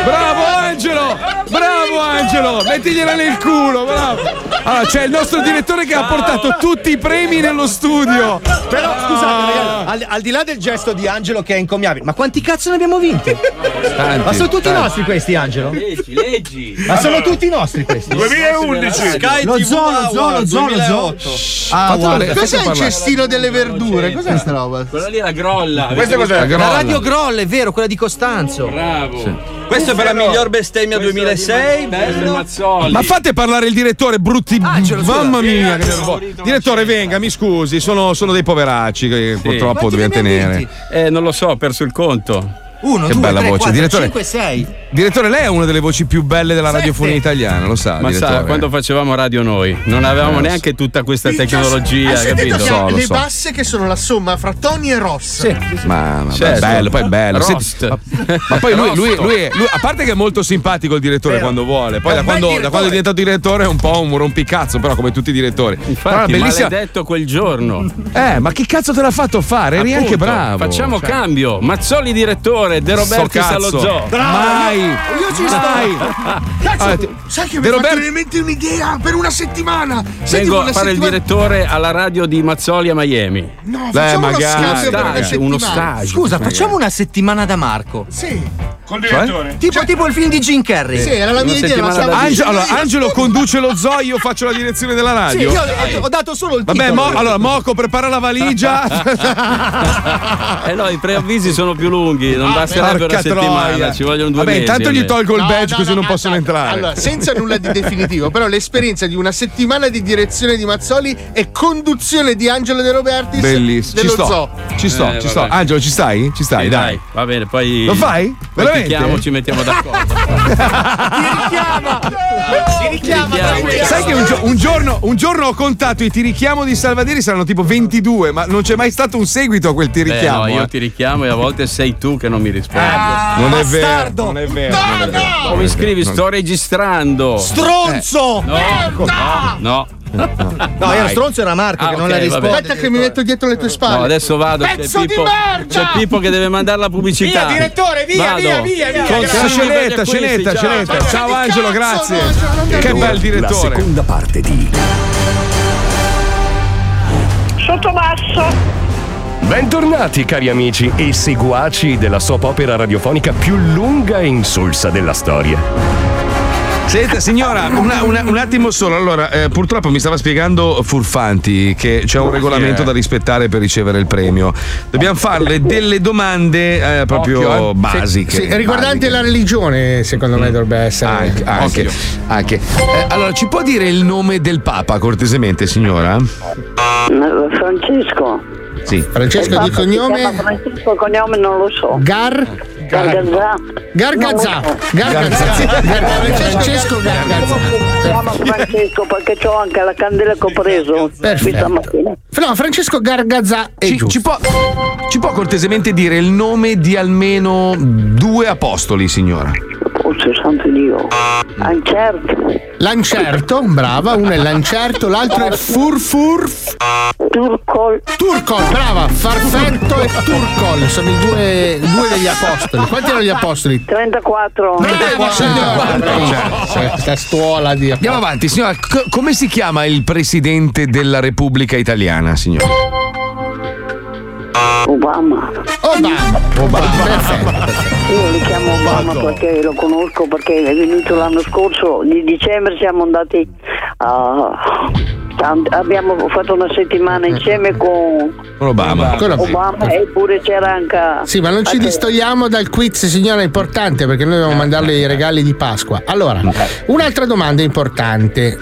Bravo Angelo! Bravo Angelo! Mettigliela nel culo, bravo! Allora, c'è il nostro direttore che ha portato tutti i premi nello studio. Però scusate, ragazzi, al, al di là del gesto di Angelo che è incommiabile, ma quanti cazzo ne abbiamo vinti? Tanti, ma sono tutti tanti. nostri questi, Angelo? Leggi, leggi. Ma sono tutti nostri questi? 2011. Sky Lo TV zoo, lo zoo, Award lo zoo, lo zoo. 2008. Ah, guarda. Cos'è il cestino delle verdure? Cos'è sta roba? Quella lì è la grolla. Questo Avete cos'è? visto? grolla. La Radio Groll, è vero, quella di Costanzo. Bravo. Questo è per la miglior bestemmia 2006. Bello. Ma fate parlare il direttore, brutti. Angelo, scusa. Mamma mia, che nervoso. Direttore, venga, mi scusi, sono, sono dei poveracci che purtroppo Quanti dobbiamo tenere. Eh, non lo so, ho perso il conto. Uno, Che due, bella tre, voce. quattro, Direttore- cinque, sei. Direttore, lei è una delle voci più belle della radiofonia italiana, lo sa, Ma direttore. sa, quando facevamo radio noi, non avevamo Eh, neanche tutta questa Hai tecnologia, capito? che So, le so. basse che sono la somma fra Tony e Ross. Ma, ma Certo. bello, poi è bello. Senti, ma, ma poi lui, lui, lui è- lui- a parte che è molto simpatico il direttore quando vuole, poi da quando, da quando è diventato direttore è un po' un rompicazzo, però come tutti i direttori. Infatti, è bellissima. maledetto quel giorno. Eh, ma che cazzo te l'ha fatto fare? Eri anche bravo. Facciamo Cioè, cambio. Mazzoli direttore, De Robertis sto allo zoo. Mai. Io ci sto. Mai. Cazzo, Ah, sai che mi fatto Robert- venire in mente un'idea per una settimana. Senti, Vengo a fare il settimana- direttore alla radio di Mazzoli a Miami. No, Beh, facciamo uno magari. una Stage, uno stage. Scusa, facciamo una settimana da Marco. Sì. Col direttore. Tipo, tipo il film di Jim Carrey. Sì, era la mia Una idea. ma stavo Angelo, allora. Angelo conduce lo zoo, io faccio la direzione della Sì, radio. io ho, ho dato solo il Vabbè, mo- allora Moco prepara la valigia. Eh no, i preavvisi sono più lunghi, non basterebbe una settimana, troia. ci vogliono due Vabbè, mesi. intanto gli tolgo il No, badge no, così no, non no, possono no. entrare. Allora, senza nulla di definitivo, però l'esperienza di una settimana di direzione di Mazzoli e conduzione di Angelo De Robertis Bellissimo. Ci dello sto. zoo. Ci sto, Eh, ci sto. vabbè. Angelo, ci stai? Ci stai, Sì, dai. dai, va bene, poi. Lo fai? Poi Veramente? ti chiamo, ci mettiamo d'accordo. Ti richiama! Richiama. Sai che un, gio- un giorno, un giorno ho contato i ti richiamo di Salvaderi saranno tipo 22, ma non c'è mai stato un seguito a quel ti Beh, richiamo. no, io eh. ti richiamo e a volte sei tu che non mi rispondi. non è vero, non è vero. non è vero. Come scrivi? Sto registrando. Stronzo! No, no. No, era stronzo era Marco Ah, che non ok, la vabbè. risponde. Aspetta che mi metto dietro le tue spalle. No, adesso vado. C'è Pezzo di Pippo, merda! c'è Pippo che deve mandare la pubblicità. Via, direttore, via, Vado. via, via, via. Per gli Scenetta, acquisti, Scenetta, ciao. Ciao Angelo, cazzo, grazie. no, Che bel La direttore. seconda parte di Sotto basso. Bentornati cari amici e seguaci della soap opera radiofonica più lunga e insulsa della storia. Senta, signora, una- una- un attimo solo. Allora, eh, purtroppo mi stava spiegando Furfanti che c'è un regolamento da rispettare per ricevere il premio. Dobbiamo farle delle domande eh, proprio Occhio, eh. basiche. Sì, riguardante basiche. la religione, secondo me dovrebbe essere. Anche, anche, anche. Eh, allora, ci può dire il nome del Papa, cortesemente, signora? Francesco. Sì. Francesco di Il fatto cognome? Francesco cognome non lo so. Gar? Gargazzà. Gargazzà. Non lo so. Gargazzà. Gar- Francesco Gargazzà. Si chiama Francesco perché ho anche la candela che ho preso questa mattina. No, Francesco Gargazzà è Ci, ci può, ci può cortesemente dire il nome di almeno due apostoli, signora? Oh, santo Dio. Ancerto. Lancerto, brava, uno è Lancerto, l'altro è Furfur. Turcol. Turcol, brava, Farfetto e Turcol, sono i due, due degli apostoli. Quanti erano gli apostoli? 34. Brava signora! Bravissima. Questa stuola di Andiamo avanti, signora. C- come si chiama il presidente della Repubblica Italiana, signora? Obama. Obama. Obama. Perfetto. Io li chiamo Obama perché lo conosco perché è venuto l'anno scorso di dicembre siamo andati a abbiamo fatto una settimana insieme con Obama. Obama. Eppure c'era anche Sì, ma non ci distogliamo dal quiz, signora, è importante perché noi dobbiamo mandarle i regali di Pasqua. Allora, un'altra domanda importante.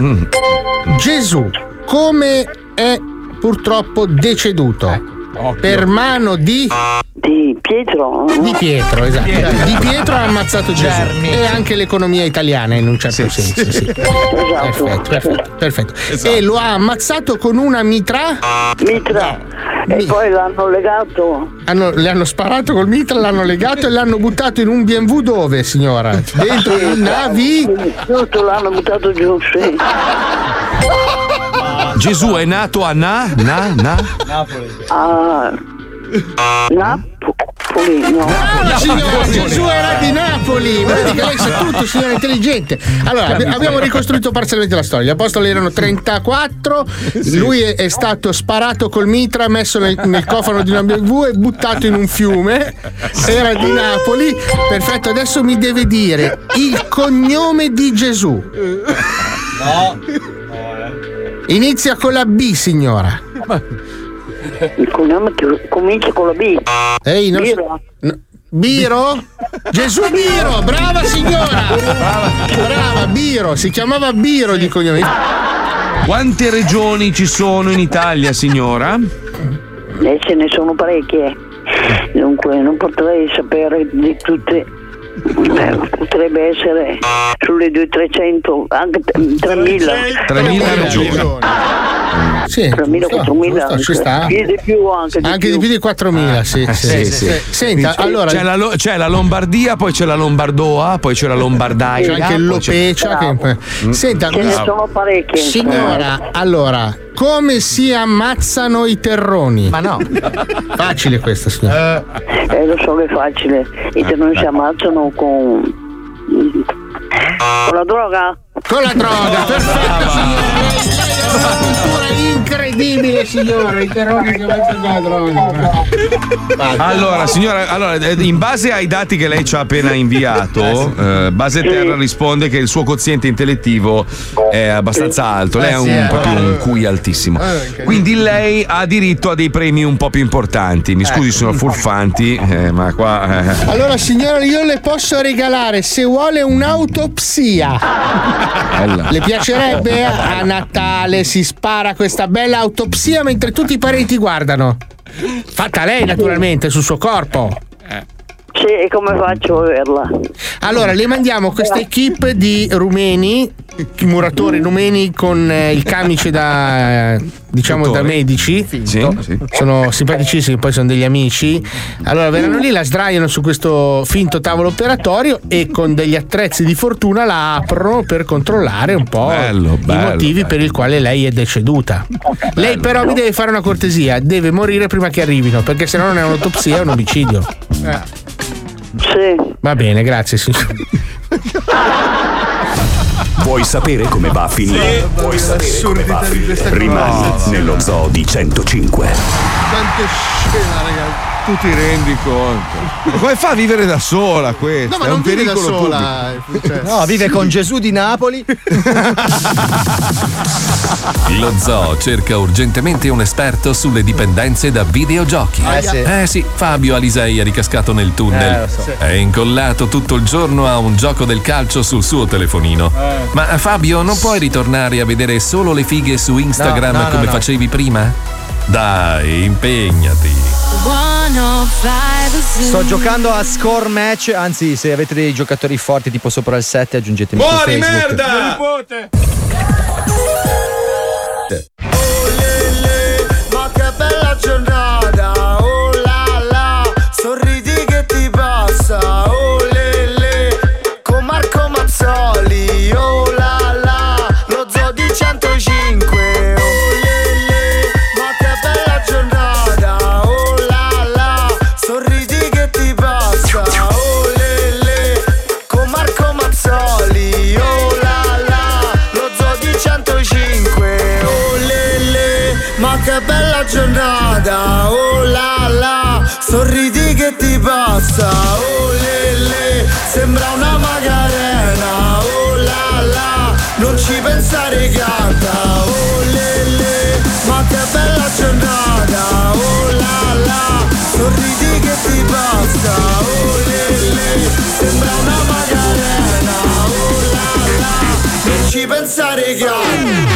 Gesù, come è purtroppo deceduto? Per mano di... Di Pietro? Di Pietro, esatto. Pietro. Di Pietro ha ammazzato Gesù. Germi. E anche l'economia italiana in un certo senso, sì. Esatto. Perfetto, perfetto, perfetto. E lo ha ammazzato con una mitra? Mitra. E poi l'hanno legato. Hanno- le hanno sparato col mitra, l'hanno legato e l'hanno buttato in un BMW dove, signora? Dentro Sì, il navi? Giusto, l'hanno buttato giù, sì. Gesù è nato a Na? Na? Na? Ah, Napoli, no. Brava signora, Gesù era di Napoli! Vedi che lei sa tutto, signora intelligente. Allora, abbi- abbiamo ricostruito parzialmente la storia. Gli apostoli erano 34, lui è, è stato sparato col mitra, messo nel, nel cofano di una BMW e buttato in un fiume. Era di Napoli. Perfetto, adesso mi deve dire il cognome di Gesù. No. Inizia con la B, signora. Il cognome che comincia con la B. Ehi, non- Biro. no- Biro? Gesù Biro, brava signora! Brava, Biro, si chiamava Biro di cognome. Quante regioni ci sono in Italia, signora? Eh, ce ne sono parecchie. Dunque, non potrei sapere di tutte. Eh, potrebbe essere sulle 200-300, anche 3.000. 3.000 regioni. Sì, 3.000, giusto, 4.000. giusto, ci sta. Di più anche di Anche di più di 4.000, sì, sì, Sì, sì. sì. Senta, allora c'è la, c'è la Lombardia, poi c'è la Lombardoa, poi c'è la Lombardaia. c'è anche Lopecia. Che... Senta, Ce ne sono parecchie. Signora, allora, come si ammazzano i terroni? Ma no. Facile questa, signora. Eh, lo so che è facile. I terroni si ammazzano con. con la droga. Con la droga, perfetto, signora. Cultura incredibile, signora. I terroni si ammazzano con la droga. Allora, signora, allora, eh, in base ai dati che lei ci ha appena inviato, eh, Base Terra risponde che il suo quoziente intellettivo è abbastanza alto. Lei Eh ha sì, un, eh. proprio un QI altissimo. Quindi lei ha diritto a dei premi un po' più importanti. Mi scusi, sono furfanti, eh, ma qua. eh. Allora, signora, io le posso regalare se vuole un'autopsia. Bella. Le piacerebbe? A Natale si spara questa bella autopsia mentre tutti i parenti guardano. Fatta lei, naturalmente, sul suo corpo. Sì, e come faccio a averla? Allora, le mandiamo questa equip di rumeni, muratori rumeni con eh, il camice da diciamo da medici. Sì, sì. Sono simpaticissimi, poi sono degli amici. Allora verranno lì, la sdraiano su questo finto tavolo operatorio e con degli attrezzi di fortuna la aprono per controllare un po' Bello, i bello, motivi per i quali lei è deceduta. Lei però mi deve fare una cortesia, deve morire prima che arrivino, perché se no non è un'autopsia, è un omicidio. Sì. Va bene, grazie signor. Vuoi sapere come va a finire? Vuoi sapere come va a finire? Rimani nello zoo di 105. Quante scena, ragazzi. Tu ti rendi conto? Ma come fa a vivere da sola questa? No, ma È non un vive da pericolo sola. pubblico. cioè- No, vive con Gesù di Napoli. Lo zoo cerca urgentemente un esperto sulle dipendenze da videogiochi. Eh sì. Eh sì, Fabio Alisei è ricascato nel tunnel. Eh, so. È incollato tutto il giorno a un gioco del calcio sul suo telefonino. Eh. Ma Fabio, non puoi ritornare a vedere solo le fighe su Instagram No, no, no, come no. facevi prima? Dai, impegnati. Sto giocando a score match, anzi se avete dei giocatori forti tipo sopra il 7 aggiungetemi su Muori, Facebook. merda! Ma sorridi che ti passa, oh le le, sembra una magarena, oh la la, non ci pensare canta, oh le le, ma che bella giornata, oh la la, sorridi che ti passa, oh le le, sembra una magarena, oh la la, non ci pensare canta.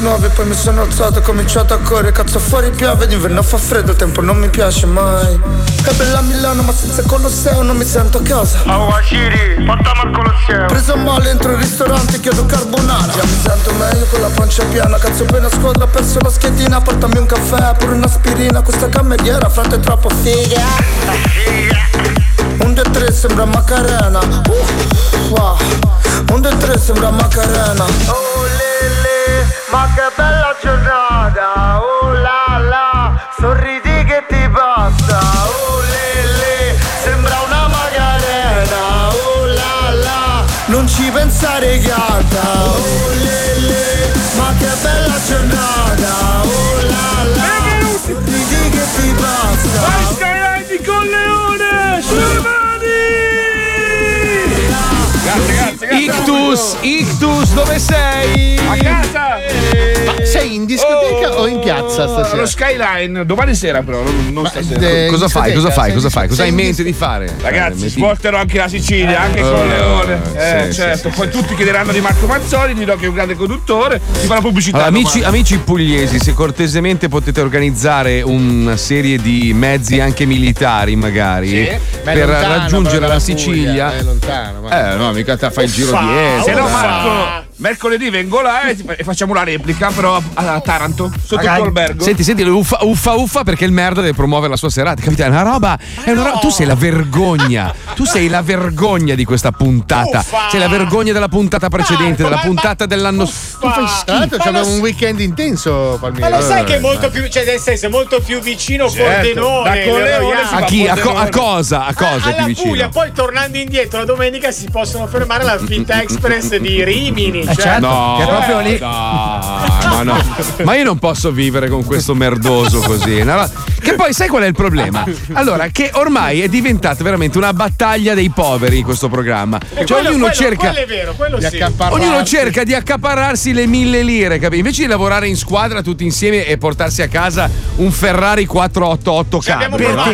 9 Poi mi sono alzato, ho cominciato a correre Cazzo fuori piove, d'inverno fa freddo Il tempo non mi piace mai. È bella Milano ma senza Colosseo non mi sento a casa. Awashiri, portami al Colosseo. Preso male entro in ristorante, chiedo carbonara. Già mi sento meglio con la pancia piena Cazzo appena squadra, ho perso la schedina Portami un caffè, pure un'aspirina Questa cameriera, frate, è troppo figa. Un 2 3 sembra Macarena. Uh, wow. Un 2 3 sembra Macarena. oh lele, ma che bella giornata Oh la la, sorridi che ti passa Oh lele, sembra una Macarena Oh la la, non ci pensare canta Oh lele, ma che bella giornata Oh la la, sorridi che ti passa Ictus, Ictus, dove sei? A casa! Ma sei in discoteca o in piazza stasera? Lo Skyline, domani sera però, non, non stasera. eh, Cosa fai? Cosa fai? Cosa fai? Cosa hai in mente di fare? Ragazzi, Eh, svolterò anche la Sicilia, anche Eh, con Leone. Eh, sì, certo. sì, Poi tutti chiederanno di Marco Mazzoli, dirò che è un grande conduttore, ti farò pubblicità. Allora, amici, amici pugliesi, se cortesemente potete organizzare una serie di mezzi anche militari, magari, Beh, per lontano, raggiungere la Sicilia. Puglia, È lontano, ma- Eh, no, mica te fai il giro di Se Este. no. Marco, mercoledì vengo là e, e facciamo la replica, però a, a Taranto, sotto il tuo albergo. Senti, senti, uffa, uffa, uffa, perché il merda deve promuovere la sua serata. Capite? È una roba. È una roba. Tu sei la vergogna. Tu sei la vergogna di questa puntata. Sei la vergogna della puntata precedente, della puntata dell'anno. Tu fai Tra l'altro un weekend intenso, Palmieri. Ma lo sai che è Eh, molto più, cioè nel senso è molto più vicino Certo, Pordenone. da Corleone si A chi? A, co- a cosa? A cosa vicino? Puglia, poi tornando indietro la domenica si possono fermare alla Finta Express di Rimini. Eh, certo, no, che è proprio lì. ma no. Ma io non posso vivere con questo merdoso così. no? Che poi sai qual è il problema? Allora, che ormai è diventata veramente una battaglia dei poveri questo programma. E Cioè, quello- ognuno quello- cerca. quello è vero, quello sì. Ognuno cerca di accaparrarsi le mille lire, capi? Invece di lavorare in squadra tutti insieme e portarsi a casa un Ferrari 488 Ci abbiamo cambio. provato.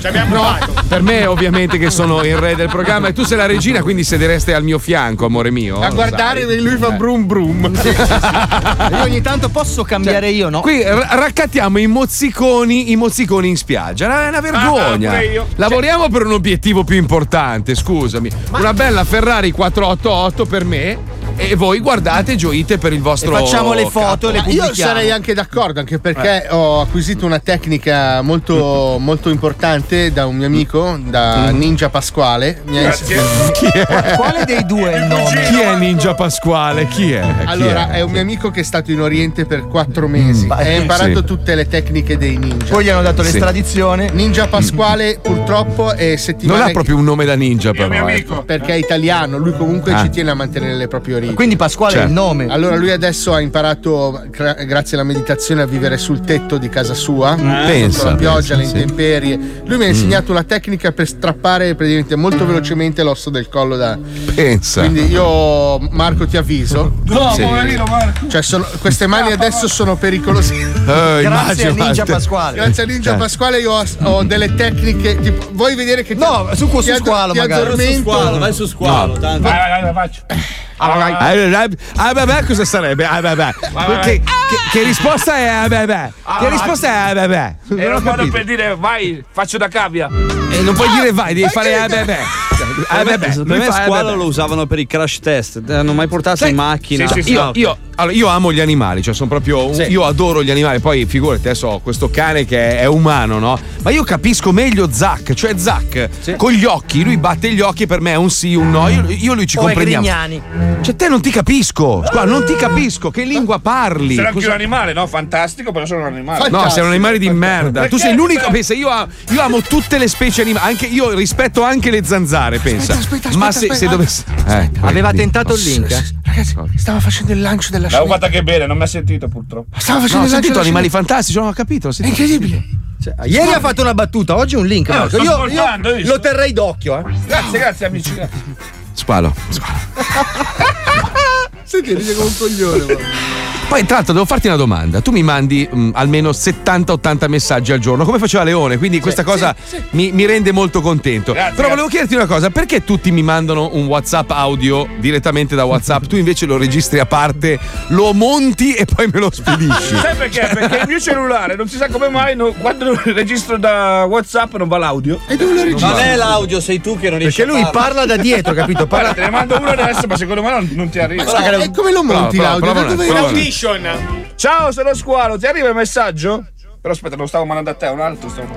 Perché? No, per me ovviamente che sono il re del programma e tu sei la regina, quindi sedereste al mio fianco, amore mio. A guardare lui fa Eh. brum brum. Io ogni tanto posso cambiare io, no? Qui r- raccattiamo i mozziconi, i mozziconi in spiaggia. È una vergogna. Ah, pure io. Lavoriamo per un obiettivo più importante, scusami. Una bella Ferrari 488 per me e voi guardate e gioite per il vostro Ma capo. Io sarei anche d'accordo, anche perché ho acquisito una tecnica molto, molto importante da un mio amico, da Ninja Pasquale. Mi ha- Chi è? Quale dei due è il nome? Chi è Ninja Pasquale? Chi è? Chi Allora, è? è un mio amico che è stato in Oriente per quattro mesi Mm. e ha imparato Sì. tutte le tecniche dei ninja. Poi gli hanno dato Sì. l'estradizione. Ninja Pasquale, purtroppo, è settimana. Non ha proprio un nome da ninja, però. eh. Perché è italiano, lui comunque Ah. ci tiene a mantenere le proprie origini. Capito. Quindi Pasquale è il nome. Allora lui adesso ha imparato, gra- grazie alla meditazione, a vivere sul tetto di casa sua. pensa, Sotto la pioggia, pensa, le sì. intemperie. Lui mi ha insegnato la tecnica per strappare praticamente molto velocemente l'osso del collo da. Pensa. Quindi io, Marco, ti avviso. No, Sì. poverino Marco. Cioè, sono- queste mani adesso sono pericolose. Eh, immagino, Walter. Grazie a Ninja Cioè. Pasquale io ho, ho delle tecniche. Tipo, vuoi vedere che ti, No, su- su ti squalo, ti magari. addormento? Su squalo, vai su squalo. No. tanto. Vai, vai, vai, faccio. Ah, eh, eh, beh, beh, cosa sarebbe? Ah, beh, beh. vai. Che, che- che risposta è? Ah, beh, beh. Ah, Che risposta è? Ah, beh, beh. Era un modo per dire vai, faccio da cavia. E non puoi dire vai, devi fare ah, beh, beh. Ah, beh, beh. Per me squalo beh, lo usavano per i crash test. Eh, Non ho mai portato in macchina. Sì, sì, io, io- allora, io amo gli animali, cioè sono proprio. un- Io adoro gli animali. Poi figurati, adesso ho questo cane che è, è umano, no? Ma io capisco meglio Zack, cioè Zack con gli occhi, lui batte gli occhi per me è un sì, un no. Io, io lui ci O comprendiamo. Grignani. Cioè, te non ti capisco. Squalo, non ti capisco. Che lingua parli? Sei anche Cosa- un animale, no? Fantastico, però sono un animale. No, sei un animale di merda. Tu Perché? sei l'unico. Pensa, io, a- io amo tutte le specie animali. Anche io rispetto anche le zanzare, pensa. aspetta, Ma aspetta, se, se aspetta. dovessi. Eh, Aveva di- tentato il link. eh? Ragazzi, stava facendo il lancio della L'avevo scenetta. fatta che bene, non mi ha sentito purtroppo. Stava No, facendo ho il lancio sentito della animali fantastici, non ho capito. ho È sentito. incredibile. Cioè, ieri ha fatto una battuta, oggi un link. Marco. sto Io, io lo terrei d'occhio. Eh. Grazie, grazie amici. grazie. Squalo. Senti, ride come un coglione. Ma. Poi, tra l'altro, devo farti una domanda. Tu mi mandi mh, almeno 70-80 messaggi al giorno, come faceva Leone, quindi questa cosa Mi, mi rende molto contento. Grazie, Però volevo chiederti una cosa: perché tutti mi mandano un WhatsApp audio direttamente da WhatsApp? Tu invece lo registri a parte, lo monti e poi me lo spedisci. Sai perché? Perché il mio cellulare non si sa come mai no- quando lo registro da WhatsApp non va l'audio. E dove lo registri? Non è l'audio, sei tu che non riesci Perché lui parla da dietro, capito? Guarda, Parla... te ne mando uno adesso, ma secondo me non, non ti arriva. Ma e come lo monti Prova, l'audio? prova, Da dove prova, lo- prova. Audition. Ciao, sono Squalo, ti arriva il messaggio? Però aspetta, non stavo mandando a te, un altro stavo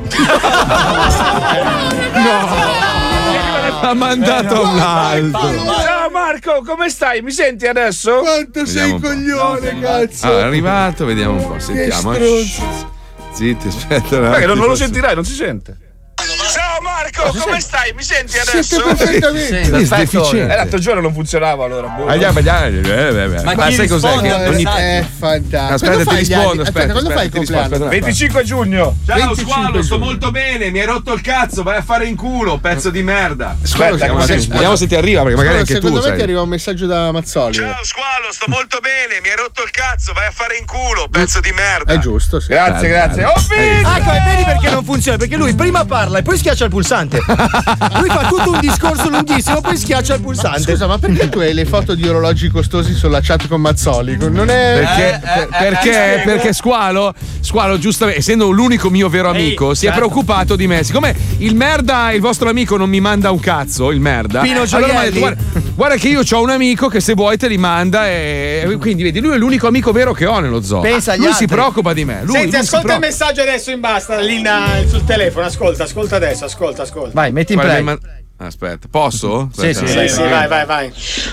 Ha mandato un altro. Ciao Marco, come stai? Mi senti adesso? Quanto sei coglione, cazzo. Ah, è arrivato, vediamo un po'. Sentiamo. Zitti, aspetta. un Perché non, non lo attimo. sentirai, non si sente. Ciao Marco, come stai? Mi senti adesso? Siete perfettamente. Sì, deficiente. Eh, l'altro giorno non funzionava allora. boh. Ah, già, già, eh, beh, beh. Ma Ma sai cos'è? Che ogni- messaggio? È fantastico. Aspetta, ti rispondo. Aspetta, quando fai il compleanno? aspetta. 25 giugno. Ciao 25 Squalo, sto molto bene, mi hai rotto il cazzo, vai a fare in culo, pezzo di merda. Aspetta, Vediamo se ti arriva, perché magari anche tu secondo me ti arriva un messaggio da Mazzoli. Squalo, sto molto bene, mi hai rotto il cazzo, vai a fare in culo, pezzo di merda. È giusto, sì. Grazie, grazie. Oh, finito! Ecco, e vedi perché non funziona? Perché lui prima parla e poi schiaccia il pulsante. Lui fa tutto un discorso lunghissimo, poi schiaccia il pulsante. Scusa, ma perché tu hai le foto di orologi costosi sulla chat con Mazzoli? Non è. Perché, per- perché, perché Squalo, Squalo, giustamente, essendo l'unico mio vero amico, si è certo. preoccupato di me. Siccome il merda, il vostro amico, non mi manda un cazzo, il merda. Pino allora mi ha detto, Gioielli. guarda, guarda che io ho un amico che se vuoi te li manda. E quindi vedi, lui è l'unico amico vero che ho nello zoo. Pensa lui altri. si preoccupa di me. Lui, Senti, lui ascolta il messaggio adesso in basta lì sul telefono. Ascolta, ascolta adesso, ascolta, ascolta. Vai, metti in Quale play. man- Aspetta, posso? Sì, Aspetta. sì, Sì, sì, vai, vai, vai.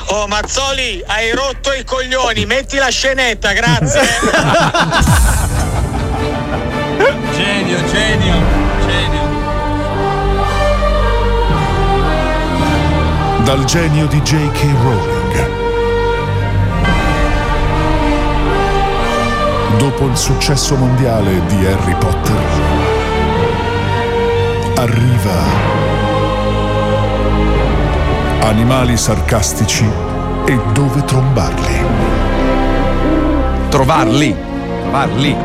Oh, Mazzoli, hai rotto i coglioni. Metti la scenetta, grazie. Genio, genio. Dal genio di J.K. Rowling. Dopo il successo mondiale di Harry Potter, arriva Animali sarcastici e dove trombarli. Trovarli. Trovarli.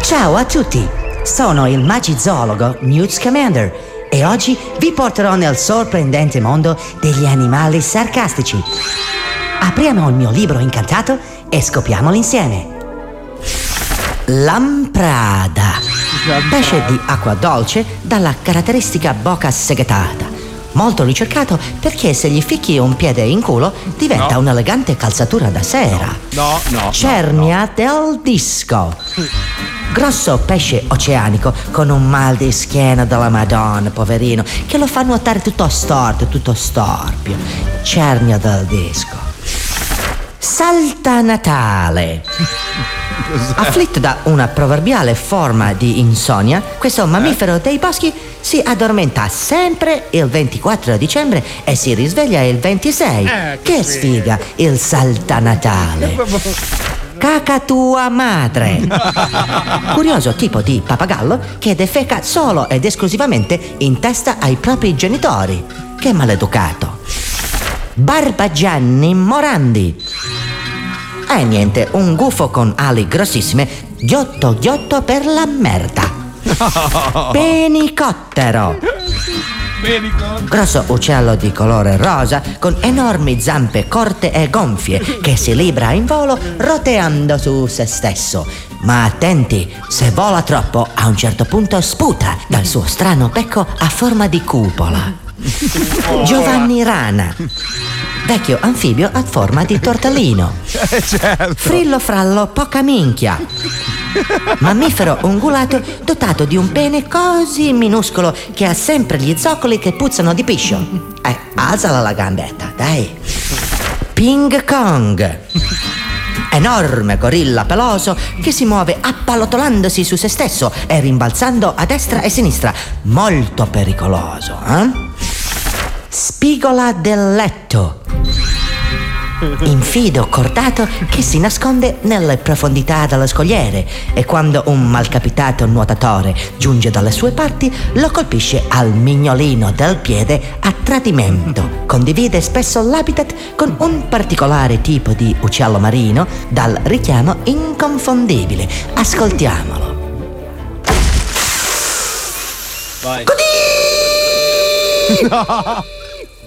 Ciao a tutti, sono il magizoologo Newt Scamander e oggi vi porterò nel sorprendente mondo degli animali sarcastici. Apriamo il mio libro incantato e scopriamolo insieme. Lamprada, pesce di acqua dolce dalla caratteristica bocca seghetata. Molto ricercato perché se gli ficchi un piede in culo diventa No. un'elegante calzatura da sera. No, no. Cernia del disco. Grosso pesce oceanico con un mal di schiena della Madonna, poverino, che lo fa nuotare tutto storto, tutto storpio. Cernia del disco. Salta Natale. Afflitto da una proverbiale forma di insonnia, questo mammifero dei boschi si addormenta sempre il 24 dicembre e si risveglia il 26. Eh, che che sfiga il Salta Natale. Cacatua madre. Curioso tipo di papagallo che defeca solo ed esclusivamente in testa ai propri genitori. Che maleducato. Barbagianni Morandi. Eh niente, un gufo con ali grossissime, ghiotto ghiotto per la merda. Penicottero. Grosso uccello di colore rosa con enormi zampe corte e gonfie che si libra in volo roteando su se stesso. Ma attenti, se vola troppo a un certo punto sputa dal suo strano becco a forma di cupola. Giovanni Rana. Vecchio anfibio a forma di tortellino. Frillo frallo poca minchia. Mammifero ungulato dotato di un pene così minuscolo che ha sempre gli zoccoli che puzzano di piscio. Eh, alzala la gambetta, dai. Ping Kong. Enorme gorilla peloso che si muove appallotolandosi su se stesso e rimbalzando a destra e sinistra. Molto pericoloso, eh? Spigola del letto. Infido cordato che si nasconde nelle profondità dello scogliere e quando un malcapitato nuotatore giunge dalle sue parti lo colpisce al mignolino del piede a tradimento. Condivide spesso l'habitat con un particolare tipo di uccello marino dal richiamo inconfondibile. Ascoltiamolo. Vai. No.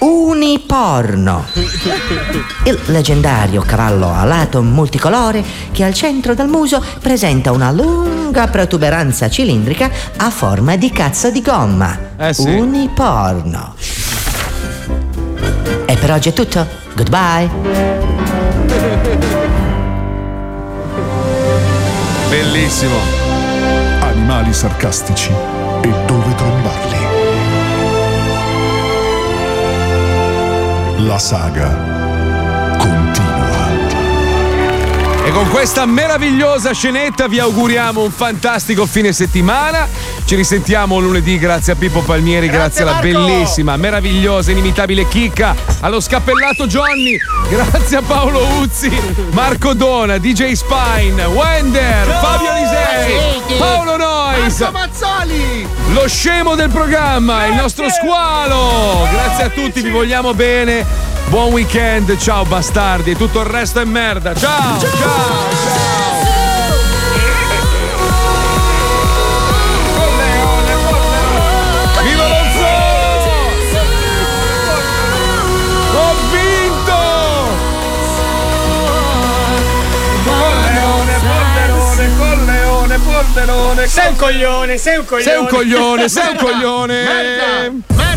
Uniporno. Il leggendario cavallo alato multicolore che al centro del muso presenta una lunga protuberanza cilindrica a forma di cazzo di gomma. Uniporno. E per oggi è tutto. Goodbye. Bellissimo. Animali sarcastici e dove La saga E con questa meravigliosa scenetta vi auguriamo un fantastico fine settimana. Ci risentiamo lunedì grazie a Pippo Palmieri, grazie, alla bellissima, meravigliosa, inimitabile chicca, allo scappellato Johnny, grazie a Paolo Uzzi, Marco Dona, DJ Spine, Wender, Fabio Lisei, Paolo Nois, Marco Mazzoli! lo scemo del programma, il nostro squalo. Grazie a tutti, vi vogliamo bene. Buon weekend, ciao bastardi, tutto il resto è merda. Ciao, ciao, ciao. Sei un coglione, sei un coglione. Sei un coglione, sei un coglione. Merda!